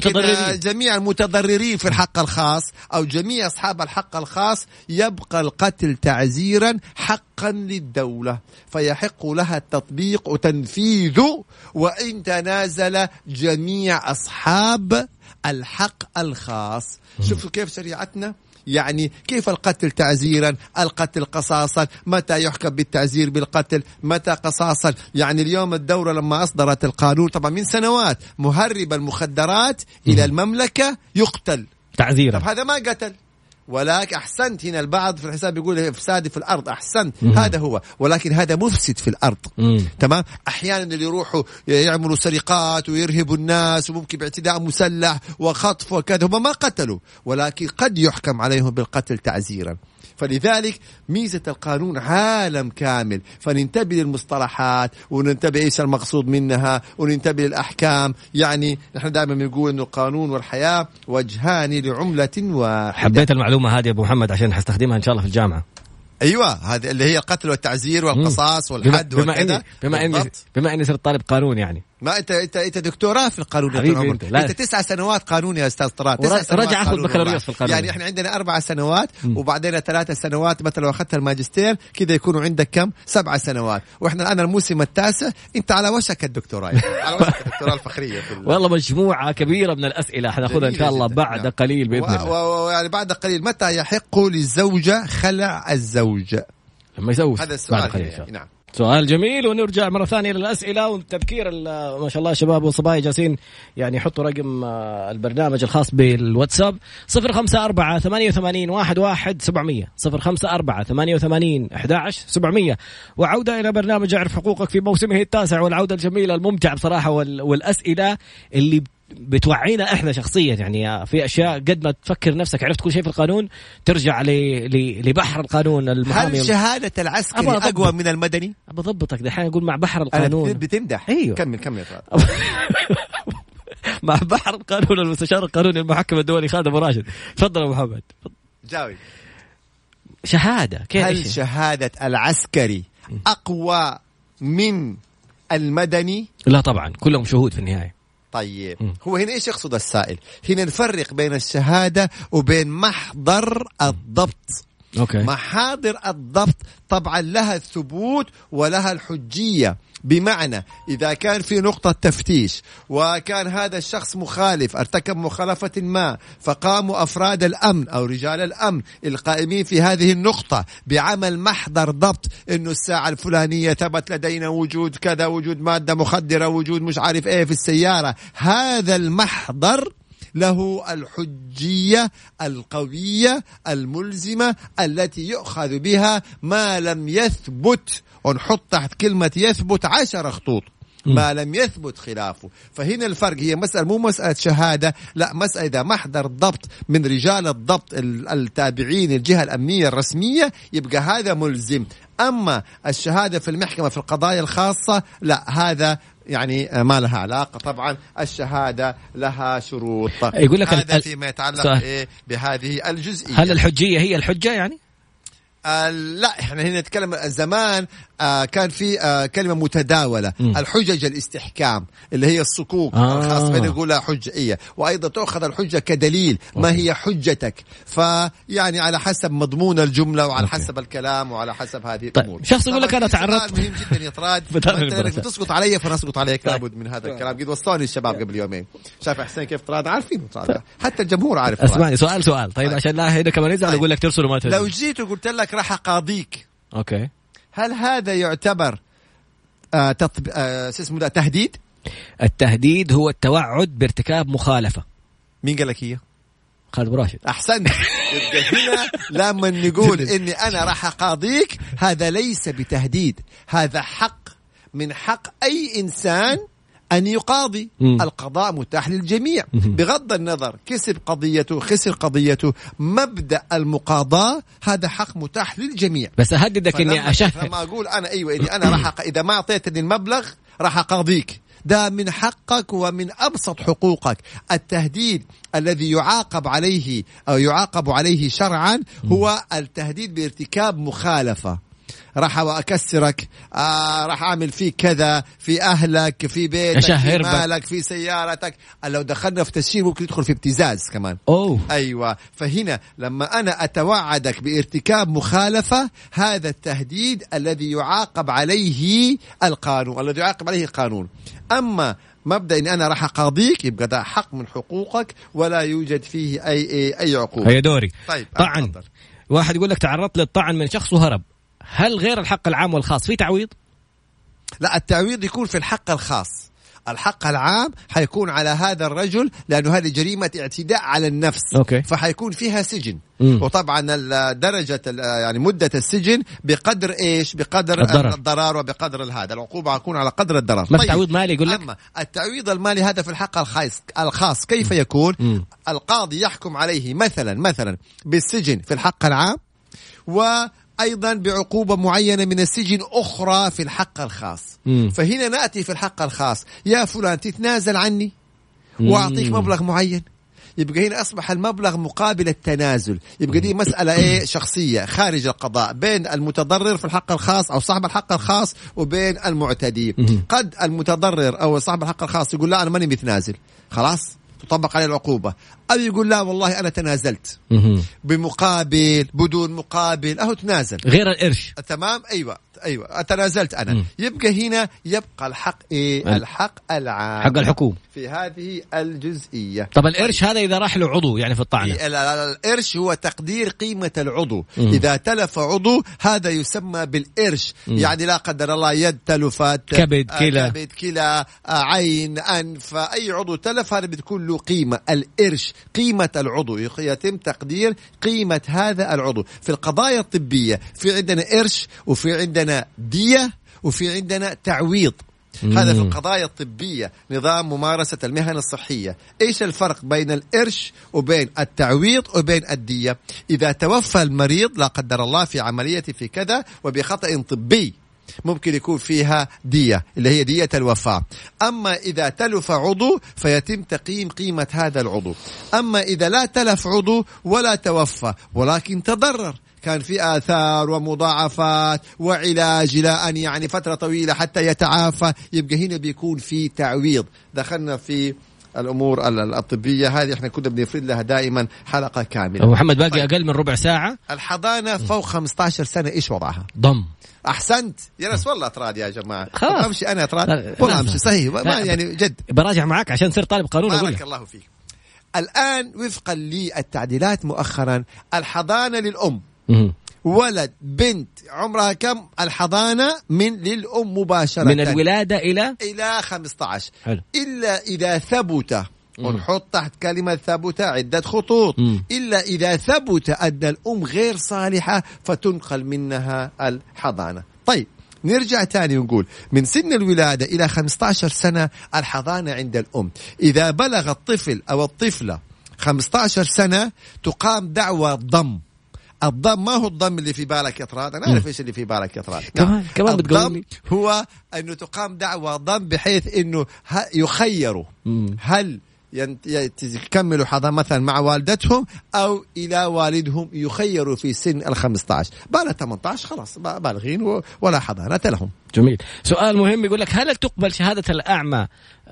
جميع المتضررين في الحق الخاص أو جميع أصحاب الحق الخاص يبقى القتل تعزيرا حقا للدولة فيحق لها التطبيق وتنفيذه وإن تنازل جميع أصحاب الحق الخاص شوفوا كيف شريعتنا يعني كيف القتل تعزيرا؟ القتل قصاصا. متى يحكم بالتعزير بالقتل؟ متى قصاصا؟ يعني اليوم الدولة لما أصدرت القانون طبعا من سنوات مهرب المخدرات إلى المملكة يقتل. طب تعذيرا هذا ما قتل. ولكن أحسنت. هنا البعض في الحساب يقول افساد في الأرض. أحسنت. مم. هذا هو. ولكن هذا مفسد في الأرض. مم. تمام؟ أحيانا اللي يروحوا يعملوا سرقات ويرهبوا الناس وممكن باعتداء مسلح وخطف وكذا هم ما قتلوا. ولكن قد يحكم عليهم بالقتل تعزيرا. فلذلك ميزة القانون عالم كامل. فننتبه للمصطلحات وننتبه إيش المقصود منها وننتبه للأحكام. يعني نحن دائما بنقول إنه القانون والحياة وجهان لعملة واحدة. حبيت المعلومة هذه يا أبو محمد عشان حستخدمها إن شاء الله في الجامعة. أيوه هذه اللي هي القتل والتعزير والقصاص والحد بما اني بما اني. بما إني صرت طالب قانون يعني. ما انت انت انت دكتوراه في القانون يا حبيبي انت،. لا. انت تسع سنوات قانون يا أستاذ طراد تسع سنوات رجع قانون بكالوريوس. في القانون. يعني إحنا عندنا أربع سنوات. وبعدين ثلاث سنوات مثلا لو أخذت الماجستير كذا يكونوا عندك كم؟ سبع سنوات وإحنا الآن الموسم التاسع أنت على وشك الدكتوراه يعني. [laughs] على وشك الدكتوراه الفخرية والله مجموعة كبيرة من الأسئلة حناخذها إن شاء الله. بعد نعم. قليل بإذن و- الله و- ويعني بعد قليل متى يحق للزوجة خلع الزوج؟ لما يسوي هذا السؤال بعد قليل. يعني. نعم سؤال جميل ونرجع مرة ثانية للأسئلة والتذكير ال- ما شاء الله شباب والصبايا جالسين يعني يحطوا رقم آه، البرنامج الخاص بالواتساب صفر خمسة أربعة ثمانية وثمانين واحد واحد سبعمية صفر خمسة أربعة ثمانية وثمانين أحد عشر سبعمية. وعودة إلى برنامج اعرف حقوقك في موسمه التاسع والعودة الجميلة الممتعة بصراحة وال- والأسئلة اللي بتوعينا إحنا شخصيا يعني في أشياء قد ما تفكر نفسك عرفت كل شيء في القانون ترجع. لبحر القانون المحامي هل شهادة العسكري. أقوى من المدني؟ ابى أضبطك دحين أقول مع بحر القانون بتمدح أيوه. كمل كمل يا. [laughs] مع بحر القانون المستشار القانوني المحكم الدولي خالد أبو راشد تفضل يا محمد جاوب شهادة كيف هل إيش؟ شهادة العسكري أقوى من المدني؟ لا طبعا كلهم شهود في النهاية طيب. هو هنا إيش يقصد السائل؟ هنا نفرق بين الشهادة وبين محضر الضبط أوكي محاضر الضبط طبعا لها الثبوت ولها الحجية بمعنى إذا كان في نقطة تفتيش وكان هذا الشخص مخالف ارتكب مخالفة ما فقاموا أفراد الأمن أو رجال الأمن القائمين في هذه النقطة بعمل محضر ضبط إنه الساعة الفلانية ثبت لدينا وجود كذا وجود مادة مخدرة وجود مش عارف إيه في السيارة. هذا المحضر له الحجية القوية الملزمة التي يؤخذ بها ما لم يثبت ونحط تحت كلمة يثبت عشر خطوط. ما لم يثبت خلافه. فهنا الفرق هي مسألة مو مسألة شهادة لا مسألة إذا محضر ضبط من رجال الضبط ال- التابعين الجهة الأمنية الرسمية يبقى هذا ملزم. أما الشهادة في المحكمة في القضايا الخاصة لا هذا يعني ما لها علاقة. طبعا الشهادة لها شروط. يقول لك هذا فيما يتعلق سؤال. إيه بهذه الجزئية. هل الحجية هي الحجة يعني؟ آه لا إحنا هنا نتكلم زمان. آه كان في آه كلمة متداولة مم. الحجج الاستحكام اللي هي الصكوك آه. الخاص بين يقولها حجية وأيضا تؤخذ الحجة كدليل ما أوكي. هي حجتك فيعني على حسب مضمون الجملة وعلى أوكي. حسب الكلام وعلى حسب هذه طيب، الأمور شخص يقول لك سؤال تعرضت- مهم جدا يا طراد بتعرف ما انت لانك البركة. بتسقط علي فنسقط عليك طيب. لابد من هذا الكلام قد وصلوني الشباب قبل يومين شايف حسين كيف طراد عارفين طراد حتى الجمهور عارف. اسمعني سؤال سؤال طيب طيب. عشان لا هنا كمان يزعل طيب. يقول لك ترسل وما ترسل لو جيت وقلت لك راح أقاضيك أوكي هل هذا يعتبر آه تطب... آه اسمه ده تهديد؟ التهديد هو التوعد بارتكاب مخالفة. مين قال لك هي؟ خالد أبو راشد. أحسنت. يبقى هنا لما نقول [laughs] إني أنا راح أقاضيك هذا ليس بتهديد. هذا حق. من حق أي إنسان أن يقاضي مم. القضاء متاح للجميع مم. بغض النظر كسب قضيته خسر قضيته مبدأ المقاضاة هذا حق متاح للجميع بس أهددك إني فلما- اشهد فلما أقول أنا أيوه إني أنا راح. إذا ما أعطيتني المبلغ راح أقاضيك ده من حقك ومن أبسط حقوقك التهديد الذي يعاقب عليه أو يعاقب عليه شرعا هو التهديد بارتكاب مخالفة راح أكسرك آه راح أعمل فيك كذا في أهلك في بيتك في. مالك في سيارتك. لو دخلنا في تسجيل ممكن يدخل في ابتزاز كمان. أوه. أيوه. فهنا لما أنا أتوعدك بارتكاب مخالفة هذا التهديد الذي يعاقب عليه القانون الذي يعاقب عليه القانون. أما مبدأ اني أنا راح أقاضيك يبقى ده حق من حقوقك ولا يوجد فيه أي أي, أي عقوبة. هي دوري. طيب طعن. واحد يقول لك تعرضت للطعن من شخص وهرب. هل غير الحق العام والخاص في تعويض؟ لا التعويض يكون في الحق الخاص الحق العام حيكون على هذا الرجل لأنه هذه جريمة اعتداء على النفس أوكي. فحيكون فيها سجن مم. وطبعا درجة يعني مدة السجن بقدر إيش بقدر الضرر. الضرر وبقدر هذا العقوبة حتكون على قدر الضرر ما في تعويض مالي يقول لك؟ أما التعويض المالي هذا في الحق الخاص الخاص كيف يكون مم. القاضي يحكم عليه مثلا مثلا بالسجن في الحق العام وأيضا بعقوبة معينة من السجن أخرى في الحق الخاص. مم. فهنا نأتي في الحق الخاص. يا فلان تتنازل عني؟ وأعطيك. مبلغ معين؟ يبقى هنا أصبح المبلغ مقابل التنازل. يبقى دي مسألة إيه؟ شخصية خارج القضاء بين المتضرر في الحق الخاص أو صاحب الحق الخاص وبين المعتدي. قد المتضرر أو صاحب الحق الخاص يقول لا أنا ماني متنازل. خلاص؟ تطبق عليه العقوبة. أو يقول لا والله أنا تنازلت. بمقابل بدون مقابل أهو تنازل. غير القرش تمام؟ أيوه. أيوه تنازلت أنا. مم. يبقى هنا يبقى الحق إيه؟ ال- الحق العام. حق الحكومة. في هذه الجزئية. طب القرش هذا إذا راح له عضو يعني في الطعنة؟ ال- ال- القرش هو تقدير قيمة العضو. مم. إذا تلف عضو هذا يسمى بالقرش مم. يعني لا قدر الله يد تلفت كبد، آه، كلى. كبد كلى آه، عين أنف أي عضو تلف هذا بتكون له قيمة. القرش قيمة العضو. يتم تقدير قيمة هذا العضو. في القضايا الطبية في عندنا قرش وفي عندنا دية وفي عندنا تعويض. هذا في مم. القضايا الطبية نظام ممارسة المهن الصحية. إيش الفرق بين القرش وبين التعويض وبين الدية؟ إذا توفى المريض لا قدر الله في عملية في كذا وبخطأ طبي ممكن يكون فيها دية اللي هي دية الوفاة. أما إذا تلف عضو فيتم تقييم قيمة هذا العضو. أما إذا لا تلف عضو ولا توفى ولكن تضرر. كان في آثار ومضاعفات وعلاج إلى أن يعني فترة طويلة حتى يتعافى يبقى هنا بيكون في تعويض. دخلنا في الأمور ال- ال- الطبية هذه إحنا كنا بنفرد لها دائما حلقة أبو كاملة. محمد باقي طيب. أقل من ربع ساعة. الحضانة فوق 15 سنة إيش وضعها؟ ضم. أحسنت. يا ناس والله اطراد يا جماعة. خلاص. امشي أنا اطراد والله أمشي. صحيح. ما يعني جد. براجع معك عشان تصير طالب قانون بارك الله فيك. الآن وفقا للتعديلات مؤخرا الحضانة للأم. ولد بنت عمرها كم؟ الحضانة من للأم مباشرة. من الولادة إلى؟ إلى 15 حلو. إلا إذا ثبت. ونحط تحت كلمة ثبت عدة خطوط. مم. إلا إذا ثبت أن الأم غير صالحة فتنقل منها الحضانة. طيب نرجع تاني ونقول من سن الولادة إلى 15 سنة الحضانة عند الأم. إذا بلغ الطفل أو الطفلة 15 سنة تقام دعوى ضم الضم ما هو الضم اللي في بالك يا طراد؟ أنا أعرف إيش اللي في بالك يا طراد. كمان- كمان بتقول الضم. هو انه تقام دعوى ضم بحيث إنه يخيروا. هل يكملوا حضانة مثلا مع والدتهم أو إلى والدهم يخيروا في سن ال 15 بعد 18 خلاص بالغين ولا حضانة لهم. جميل. سؤال مهم يقول لك هل تقبل شهادة الأعمى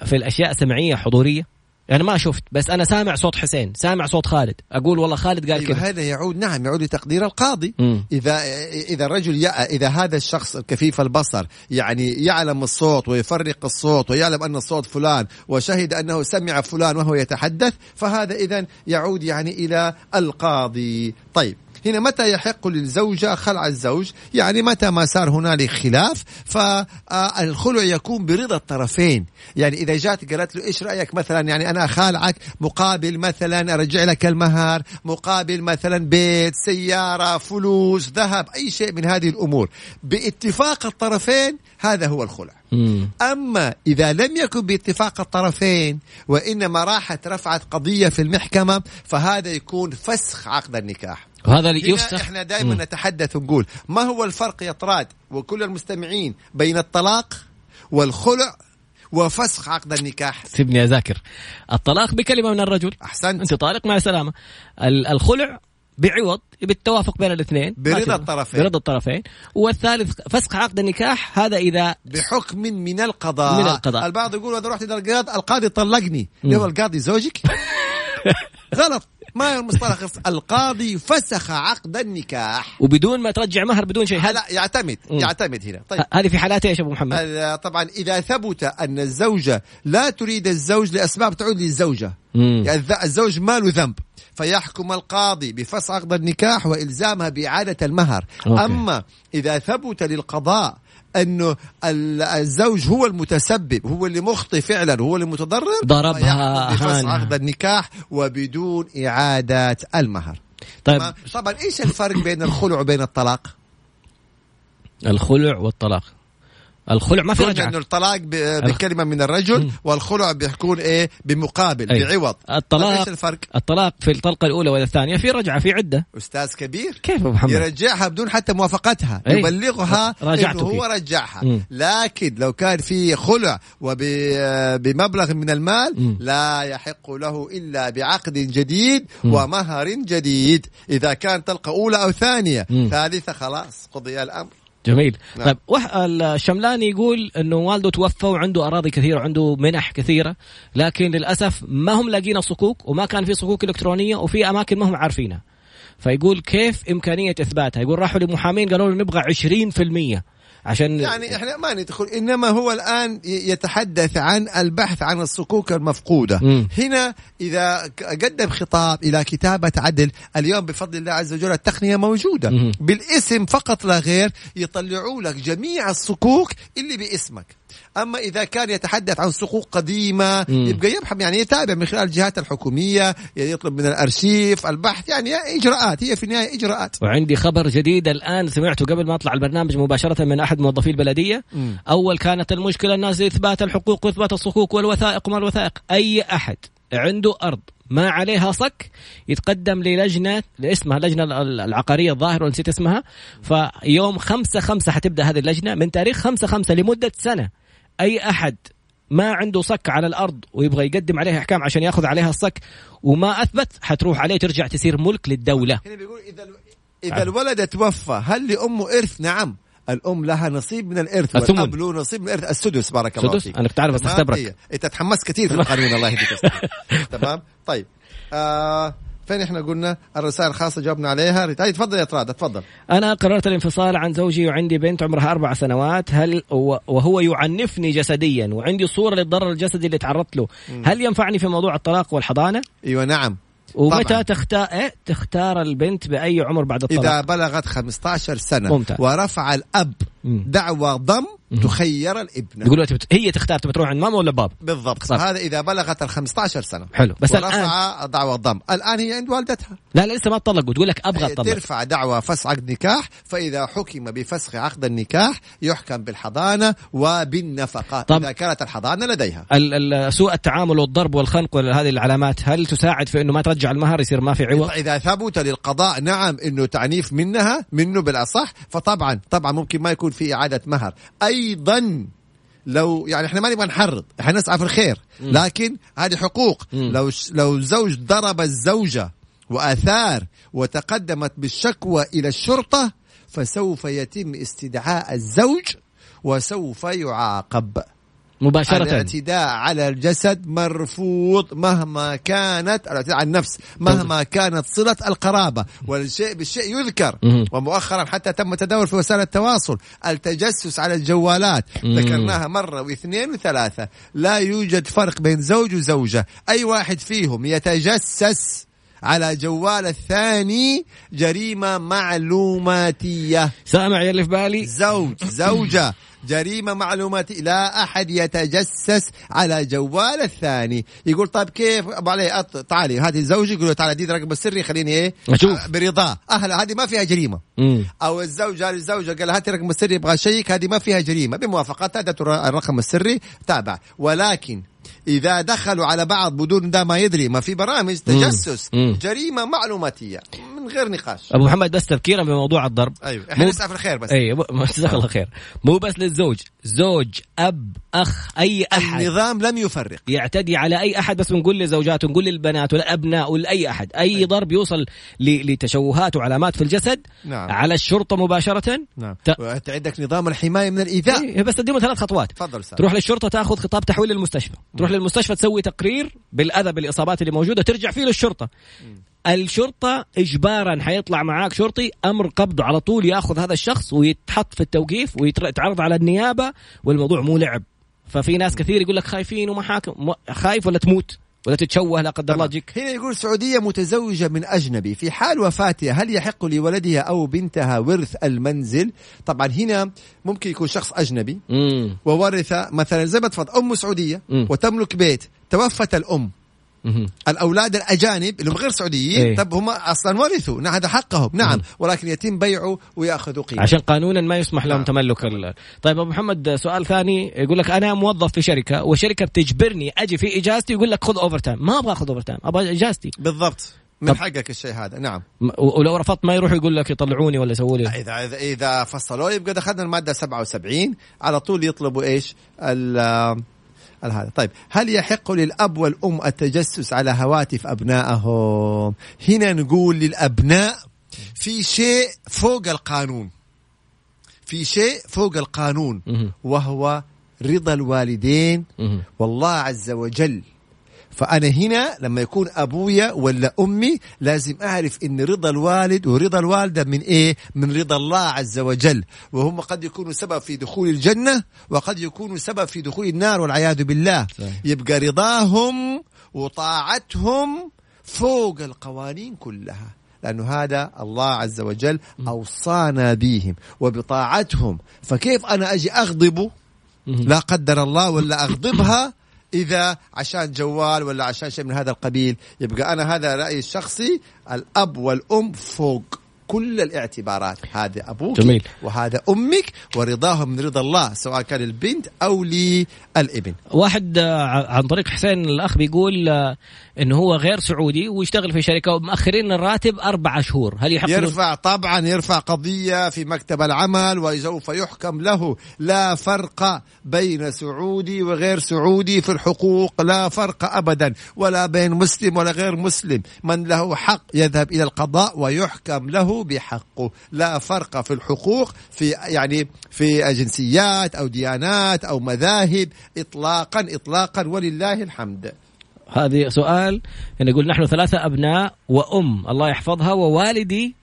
في الأشياء سمعيه حضورية؟ يعني ما شفت بس أنا سامع صوت حسين سامع صوت خالد. أقول والله خالد قال أيوة كذا هذا يعود نعم يعود لتقدير القاضي. مم. إذا إذا الرجل يع- إذا هذا الشخص كفيف البصر يعني يعلم الصوت ويفرق الصوت ويعلم أن الصوت فلان وشهد أنه سمع فلان وهو يتحدث فهذا اذا يعود يعني إلى القاضي. طيب هنا متى يحق للزوجة خلع الزوج؟ يعني متى ما صار هنالك خلاف؟ فالخلع يكون برضا الطرفين. يعني إذا جات قالت له إيش رأيك مثلا؟ يعني أنا أخالعك مقابل مثلا أرجع لك المهر مقابل مثلا بيت سيارة فلوس ذهب أي شيء من هذه الأمور. باتفاق الطرفين هذا هو الخلع. مم. أما إذا لم يكن باتفاق الطرفين وإنما راحت رفعت قضية في المحكمة فهذا يكون فسخ عقد النكاح. وهذا يفسخ إحنا دائما. نتحدث ونقول ما هو الفرق يا طراد وكل المستمعين بين الطلاق والخلع وفسخ عقد النكاح؟ سيبني أذاكر. الطلاق بكلمة من الرجل. أحسنت. أنت طالق مع السلامه ال- الخلع بعوض بالتوافق بين الاثنين. برضا الطرفين. برضا الطرفين. والثالث فسخ عقد النكاح هذا إذا بحكم من القضاء. من القضاء. البعض يقول اذا رحت إلى القاضي القاضي طلقني هو القاضي زوجك؟ [laughs] غلط. ما هو المصطلح القاضي فسخ عقد النكاح وبدون ما ترجع مهر بدون شيء هذا لا يعتمد مم. يعتمد هنا طيب هذه في حالات إيش أبو محمد؟ هذا طبعا إذا ثبت أن الزوجه لا تريد الزوج لأسباب تعود للزوجة. يعني الزوج ما له ذنب فيحكم القاضي بفسخ عقد النكاح وإلزامها بإعادة المهر أوكي. أما إذا ثبت للقضاء أنه ال- الزوج هو المتسبب هو اللي مخطئ فعلا هو اللي متضرر ضربها، بفسخ. عقد النكاح وبدون إعادة المهر طيب؟ طبعا إيش الفرق بين الخلع وبين الطلاق؟ الخلع والطلاق الخلع ما في قلنا انه رجعه الطلاق بكلمة من الرجل والخلع بيكون إيه بمقابل أيوة. بعوض طيب الطلاق إيش الفرق؟ الطلاق في الطلقة الأولى ولا الثانية في رجعة في عدة أستاذ كبير كيف محمد يرجعها بدون حتى موافقتها أي. يبلغها. إنه هو رجعها مم. لكن لو كان في خلع وبمبلغ من المال مم. لا يحق له إلا بعقد جديد مم. ومهر جديد إذا كان طلقة أولى أو ثانية مم. ثالثة خلاص قضي الأمر جميل. نعم. طيب وح... الشملاني يقول إنه والده توفى وعنده أراضي كثيرة وعنده منح كثيرة لكن للأسف ما هم لاقين الصكوك وما كان في صكوك إلكترونية وفي أماكن ما هم عارفينها. فيقول كيف إمكانية إثباتها؟ يقول راحوا لمحامين قالوا له نبغى 20% عشان يعني إحنا ما ندخل إنما هو الآن يتحدث عن البحث عن الصكوك المفقودة مم. هنا إذا قدم خطاب إلى كتابة عدل اليوم بفضل الله عز وجل التقنية موجودة مم. بالاسم فقط لا غير يطلعوا لك جميع الصكوك اللي باسمك أما إذا كان يتحدث عن صكوك قديمة مم. يبقى يبحث يعني يتابع من خلال الجهات الحكومية يطلب من الأرشيف البحث يعني إجراءات هي في النهاية إجراءات. وعندي خبر جديد الآن سمعته قبل ما أطلع البرنامج مباشرة من أحد موظفي البلدية. مم. أول كانت المشكلة الناس إثبات الحقوق واثبات الصكوك والوثائق وما الوثائق؟ أي أحد عنده أرض ما عليها صك يتقدم للجنة اسمها اللجنة العقارية الظاهر ونسيت اسمها. فيوم خمسة خمسة حتبدأ هذه اللجنة من تاريخ خمسة خمسة لمدة سنة. أي أحد ما عنده صك على الأرض ويبغى يقدم عليها إحكام عشان يأخذ عليها الصك وما أثبت حتروح عليه ترجع تصير ملك للدولة هنا بيقول إذا إذا الولد توفى هل لامه إرث؟ نعم الأم لها نصيب من الإرث الثمن. والأب له نصيب من الإرث السدس بارك الله؟ فيك أنا كنت عارف بس تمام؟ أختبرك. إيه. انت تحمست كثير في القانون الله يهديك. [laughs] تمام طيب آه فين إحنا قلنا الرسائل الخاصة جاوبنا عليها طيب تفضل يا طراد تفضل أنا قررت الانفصال عن زوجي وعندي بنت عمرها أربع سنوات هل وهو يعنفني جسديا وعندي صورة للضرر الجسدي اللي تعرضت له هل ينفعني في موضوع الطلاق والحضانة أيوه نعم ومتى طبعاً. تختار إيه؟ تختار البنت بأي عمر بعد الطلاق إذا بلغت 15 سنة ممتاز. ورفع الأب. دعوى ضم تخير الابن. يقولوا تبت- هي تختار تبي تروح عند ماما ولا بابا بالضبط. صح. هذا إذا بلغت ال 15 سنة. حلو. بس ورفع دعوى الضم. الآن هي عند والدتها. لا لا لسه ما طلقوا تقول لك أبغى أطلق ترفع دعوى فسخ عقد نكاح. فإذا حكم بفسخ عقد النكاح يحكم بالحضانة وبالنفقة. طب- إذا كانت الحضانة لديها. ال- ال- سوء التعامل والضرب والخنق وهذه العلامات هل تساعد في إنه ما ترجع المهر يصير ما في عوض؟ إذا ثبت للقضاء نعم أنه تعنيف منها منه بالأصح. فطبعا طبعا ممكن ما يكون في إعادة مهر. أيضا لو يعني إحنا ما نبغى نحرض إحنا نسعى في الخير. لكن هذه حقوق. لو لو الزوج ضرب الزوجة وأثار وتقدمت بالشكوى إلى الشرطة فسوف يتم استدعاء الزوج وسوف يعاقب. مباشرة. الاعتداء على الجسد مرفوض مهما كانت الاعتداء على النفس مهما كانت صلة القرابة. والشيء بالشيء يذكر. ومؤخرا حتى تم تداول في وسائل التواصل. التجسس على الجوالات. ذكرناها مرة واثنين وثلاثة. لا يوجد فرق بين زوج وزوجة. أي واحد فيهم يتجسس على جوال الثاني جريمة معلوماتية. سامع يلي في بالي؟ زوج زوجة جريمة معلوماتية. لا أحد يتجسس على جوال الثاني. يقول طيب كيف؟ أبو علي أط- تعالي. هذه زوجي يقول تعالي دي رقم السري خليني إيه؟ أشوف. آه، برضاه أهلا هذه ما فيها جريمة. مم. أو الزوج قال للزوجه قال هاتي رقم السري يبغى اشيك هذه ما فيها جريمة. بموافقتها الرقم السري تابع. ولكن إذا دخلوا على بعض بدون ده ما يدري ما في برامج تجسس مم. جريمة معلوماتية من غير نقاش. أبو محمد بس تذكيرا بموضوع الضرب. أيوه. إحنا مو- في الخير بس. اي مو- جزاك الله خير. مو بس للزوج. زوج أب أخ أي أحد. النظام لم يفرق. يعتدي على أي أحد بس بنقول لزوجاته نقول للبنات والأبناء ولاي أحد. أي ضرب يوصل ل- لتشوهات وعلامات في الجسد نعم. على الشرطة مباشرة. نعم. ت- عندك نظام الحماية من الإيذاء. إيه بس تقدموا ثلاث خطوات. تفضل تروح للشرطة تاخذ خطاب تحويل للمستشفى. تروح للمستشفى تسوي تقرير بالأذى بالإصابات اللي موجودة ترجع فيه للشرطة. الشرطة اجبارا حيطلع معاك شرطي أمر قبضه على طول ياخذ هذا الشخص ويتحط في التوقيف ويتعرض على النيابة والموضوع مو لعب ففي ناس كثير يقول لك خايفين ومحاكم خايف ولا تموت ولا تتشوه لا قدر الله تجيك هنا يقول سعودية متزوجة من أجنبي في حال وفاتها هل يحق لولدها أو بنتها ورث المنزل طبعا هنا ممكن يكون شخص أجنبي مم. وورث مثلا زي ما تفضل أم سعودية مم. وتملك بيت توفت الأم مهم. الأولاد الأجانب اللي هم غير سعوديين إيه. طب هم أصلا ورثوا نعم هذا حقهم نعم ولكن يتم بيعه وياخذوا قيمة. عشان قانونا ما يسمح لهم نعم. تملك ال... طيب أبو محمد سؤال ثاني يقول لك أنا موظف في شركة والشركة بتجبرني أجي في إجازتي يقول لك خذ overtime ما أبغى أخذ overtime أبغى إجازتي. بالضبط. من حقك الشيء هذا نعم. ولو رفضت ما يروح يقول لك يطلعوني ولا يسووا لي. اذا اذا فصلوه يبقى دخلنا المادة 77 على طول يطلبوا إيش؟ هذا طيب هل يحق للأب والأم التجسس على هواتف أبنائهم هنا نقول للأبناء في شيء فوق القانون في شيء فوق القانون. وهو رضا الوالدين. والله عز وجل فأنا هنا لما يكون أبويا ولا أمي لازم أعرف إن رضا الوالد ورضا الوالدة من إيه؟ من رضا الله عز وجل وهم قد يكونوا سبب في دخول الجنة وقد يكونوا سبب في دخول النار والعياذ بالله صحيح. يبقى رضاهم وطاعتهم فوق القوانين كلها لأنه هذا الله عز وجل أوصانا بهم وبطاعتهم فكيف أنا أجي أغضبه. لا قدر الله ولا أغضبها إذا عشان جوال ولا عشان شيء من هذا القبيل يبقى أنا هذا رأيي الشخصي الأب والأم فوق كل الاعتبارات هذا أبوك جميل. وهذا أمك ورضاهم من رضا الله سواء كان البنت أو للابن واحد آه، عن طريق حسين الأخ بيقول آه، إنه هو غير سعودي ويشتغل في شركة ومأخرين الراتب أربع شهور. هل يحق يرفع طبعا يرفع قضية في مكتب العمل وسوف يحكم له. لا فرق بين سعودي وغير سعودي في الحقوق لا فرق أبدا ولا بين مسلم ولا غير مسلم. من له حق يذهب إلى القضاء ويحكم له بحقه. لا فرق في الحقوق في يعني في جنسيات أو ديانات أو مذاهب إطلاقا إطلاقا ولله الحمد. هذه سؤال يعني يقول نحن ثلاثة أبناء وأم الله يحفظها ووالدي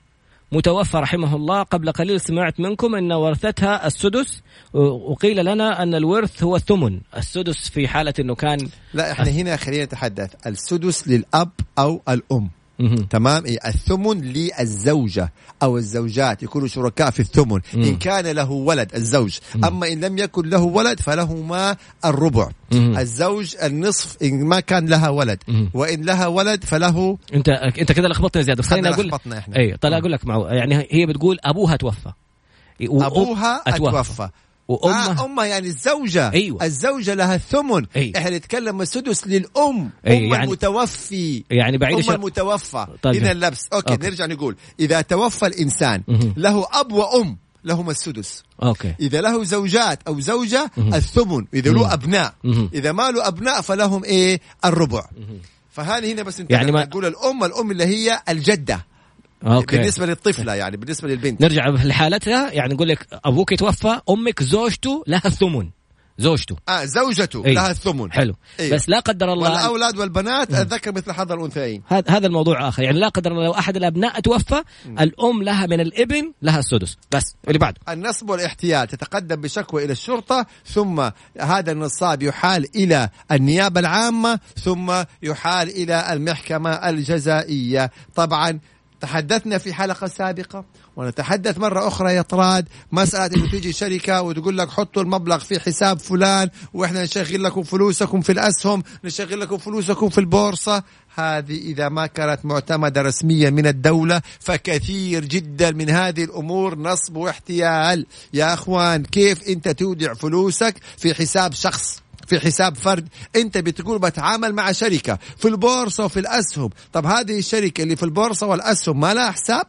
متوفى رحمه الله. قبل قليل سمعت منكم أن ورثتها السدس. وقيل لنا أن الورث هو الثمن. السدس في حالة أنه كان لا إحنا هنا خلينا نتحدث. السدس للأب أو الأم. تمام؟ إيه الثمن للزوجة أو الزوجات يكونوا شركاء في الثمن. إن كان له ولد الزوج. أما إن لم يكن له ولد فلهما الربع. الزوج النصف إن ما كان لها ولد. وإن لها ولد فله انت أنت كذا لخبطتني زياده خليني أقول لخبطنا. اي طيب أقول لك معه. يعني هي بتقول أبوها توفى. أبوها أتوفى. وامها آه أمها يعني الزوجة أيوة. الزوجة لها الثمن أي. إحنا نتكلم السدس للأم أي، أم يعني- المتوفي يعني بعيد أم الشر- المتوفى طيب. هنا اللبس أوكي, أوكي. نرجع نقول إذا توفى الإنسان مهم. له أب وأم لهم السدس أوكي إذا له زوجات أو زوجة مهم. الثمن مهم. له أبناء مهم. إذا ما له أبناء فلهم إيه الربع فهذه هنا بس انت يعني ما- نقول الأم الأم اللي هي الجدة أوكي. بالنسبة للطفلة يعني بالنسبة للبنت. نرجع لحالتها يعني نقول لك أبوك توفى أمك زوجته لها الثمن. زوجته. آه زوجته أي. لها الثمن. حلو. أيوه. بس لا قدر الله والأولاد والبنات الذكر مثل حظ الأنثيين. هذا هذا الموضوع آخر. يعني لا قدر الله لو أحد الأبناء توفى الأم لها من الإبن لها السدس. بس اللي بعده. النصب والاحتيال تتقدم بشكوى إلى الشرطة ثم هذا النصاب يحال إلى النيابة العامة ثم يحال إلى المحكمة الجزائية. طبعا تحدثنا في حلقة سابقة ونتحدث مرة أخرى يا طراد. مسألة إنه تيجي شركة وتقول لك حطوا المبلغ في حساب فلان وإحنا نشغل لكم فلوسكم في الأسهم نشغل لكم فلوسكم في البورصة. هذه إذا ما كانت معتمدة رسميا من الدولة فكثير جدا من هذه الأمور نصب واحتيال. يا أخوان كيف أنت تودع فلوسك في حساب شخص؟ في حساب فرد انت بتقول بتعامل مع شركة. في البورصة وفي الأسهم. طب هذه الشركة اللي في البورصة والأسهم ما لها حساب؟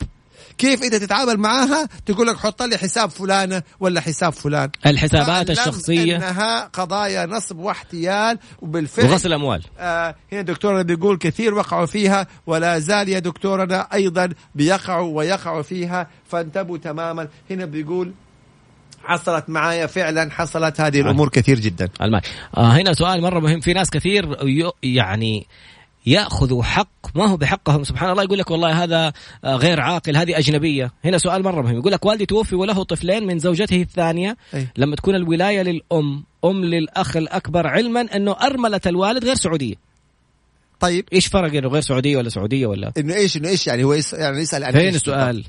كيف انت تتعامل معاها تقول لك حط لي حساب فلانة ولا حساب فلان؟ الحسابات الشخصية. أنها قضايا نصب واحتيال وبالفعل وغسل اموال آه هنا دكتورنا بيقول كثير وقعوا فيها ولا زال يا دكتورنا أيضا بيقعوا ويقعوا فيها فانتبهوا تماما. هنا بيقول حصلت معايا فعلا حصلت هذه الأمور كثير جدا. آه هنا سؤال مرة مهم. في ناس كثير يعني يأخذوا حق ما هو بحقهم؟ سبحان الله يقول لك والله هذا آه، غير عاقل هذه أجنبية. هنا سؤال مرة مهم. يقول لك والدي توفي وله طفلين من زوجته الثانية. أي. لما تكون الولاية للأم أم للأخ الأكبر علما أنه أرملة الوالد غير سعودية. طيب. إيش فرق إنه غير سعودية ولا سعودية ولا؟ إنه إيش إنه إيش يعني؟ هو. يعني يسأل عن فين السؤال؟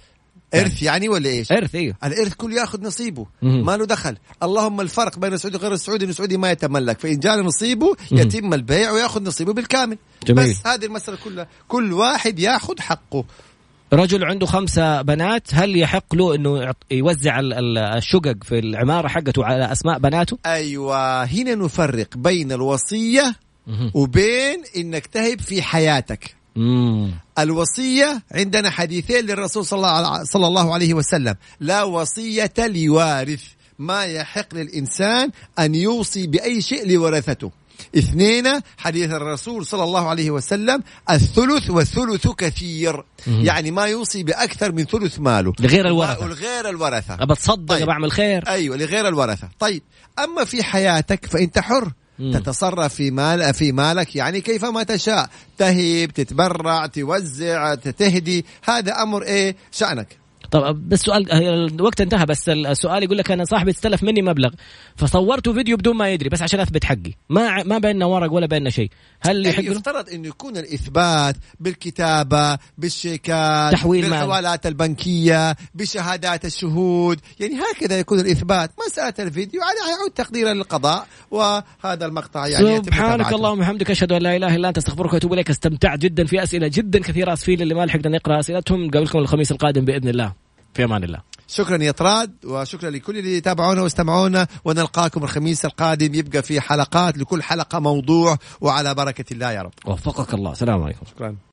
إرث يعني ولا إيش؟ إرث إيوه. الإرث كل يأخذ نصيبه. ما له دخل. اللهم الفرق بين السعودي وغير السعودي انه السعودي ما يتملك. فإن جاء نصيبه يتم البيع ويأخذ نصيبه بالكامل. جميل. بس هذه المسألة كلها. كل واحد يأخذ حقه. رجل عنده خمسة بنات هل يحق له إنه يوزع ال- ال- الشقق في العمارة حقته على أسماء بناته؟ أيوه. هنا نفرق بين الوصية وبين إنك تهب في حياتك. الوصية عندنا حديثين للرسول صلى الله, عليه وسلم. لا وصية لوارث. ما يحق للإنسان أن يوصي بأي شيء لورثته اثنين حديث الرسول صلى الله عليه وسلم الثلث والثلث كثير. يعني ما يوصي بأكثر من ثلث ماله. لغير الورثة. لغير الورثة. أبى أتصدق طيب. بعمل خير. أيوه لغير الورثة. طيب. أما في حياتك فأنت حر. تتصرف في مال في مالك يعني كيفما تشاء. تهب تتبرع توزع تهدي. هذا أمر إيه؟ شأنك. طب بس سؤال الوقت انتهى بس السؤال يقول لك أنا صاحبي استلف مني مبلغ فصورته فيديو بدون ما يدري بس عشان أثبت حقي ما ما بيننا ورق ولا بيننا شيء هل له؟ يفترض إنه يكون الإثبات بالكتابة بالشيكات تحويل. بالحوالات البنكية بشهادات الشهود يعني هكذا يكون الإثبات مساله الفيديو على يعود تقديرا للقضاء وهذا المقطع يعني سبحانك. اللهم وبحمدك أشهد أن لا إله إلا أنت أستغفرك وأتوب إليك استمتعت جدا في أسئلة جدا كثيرة اسفين اللي ما لحقنا نقرأ أسئلتهم نقابلكم الخميس القادم بإذن الله في أمان الله. شكرا يا طراد وشكرا لكل اللي يتابعونا واستمعونا ونلقاكم الخميس القادم. يبقى في حلقات لكل حلقة موضوع وعلى بركة الله يا رب. وفقك الله. السلام عليكم. شكرا.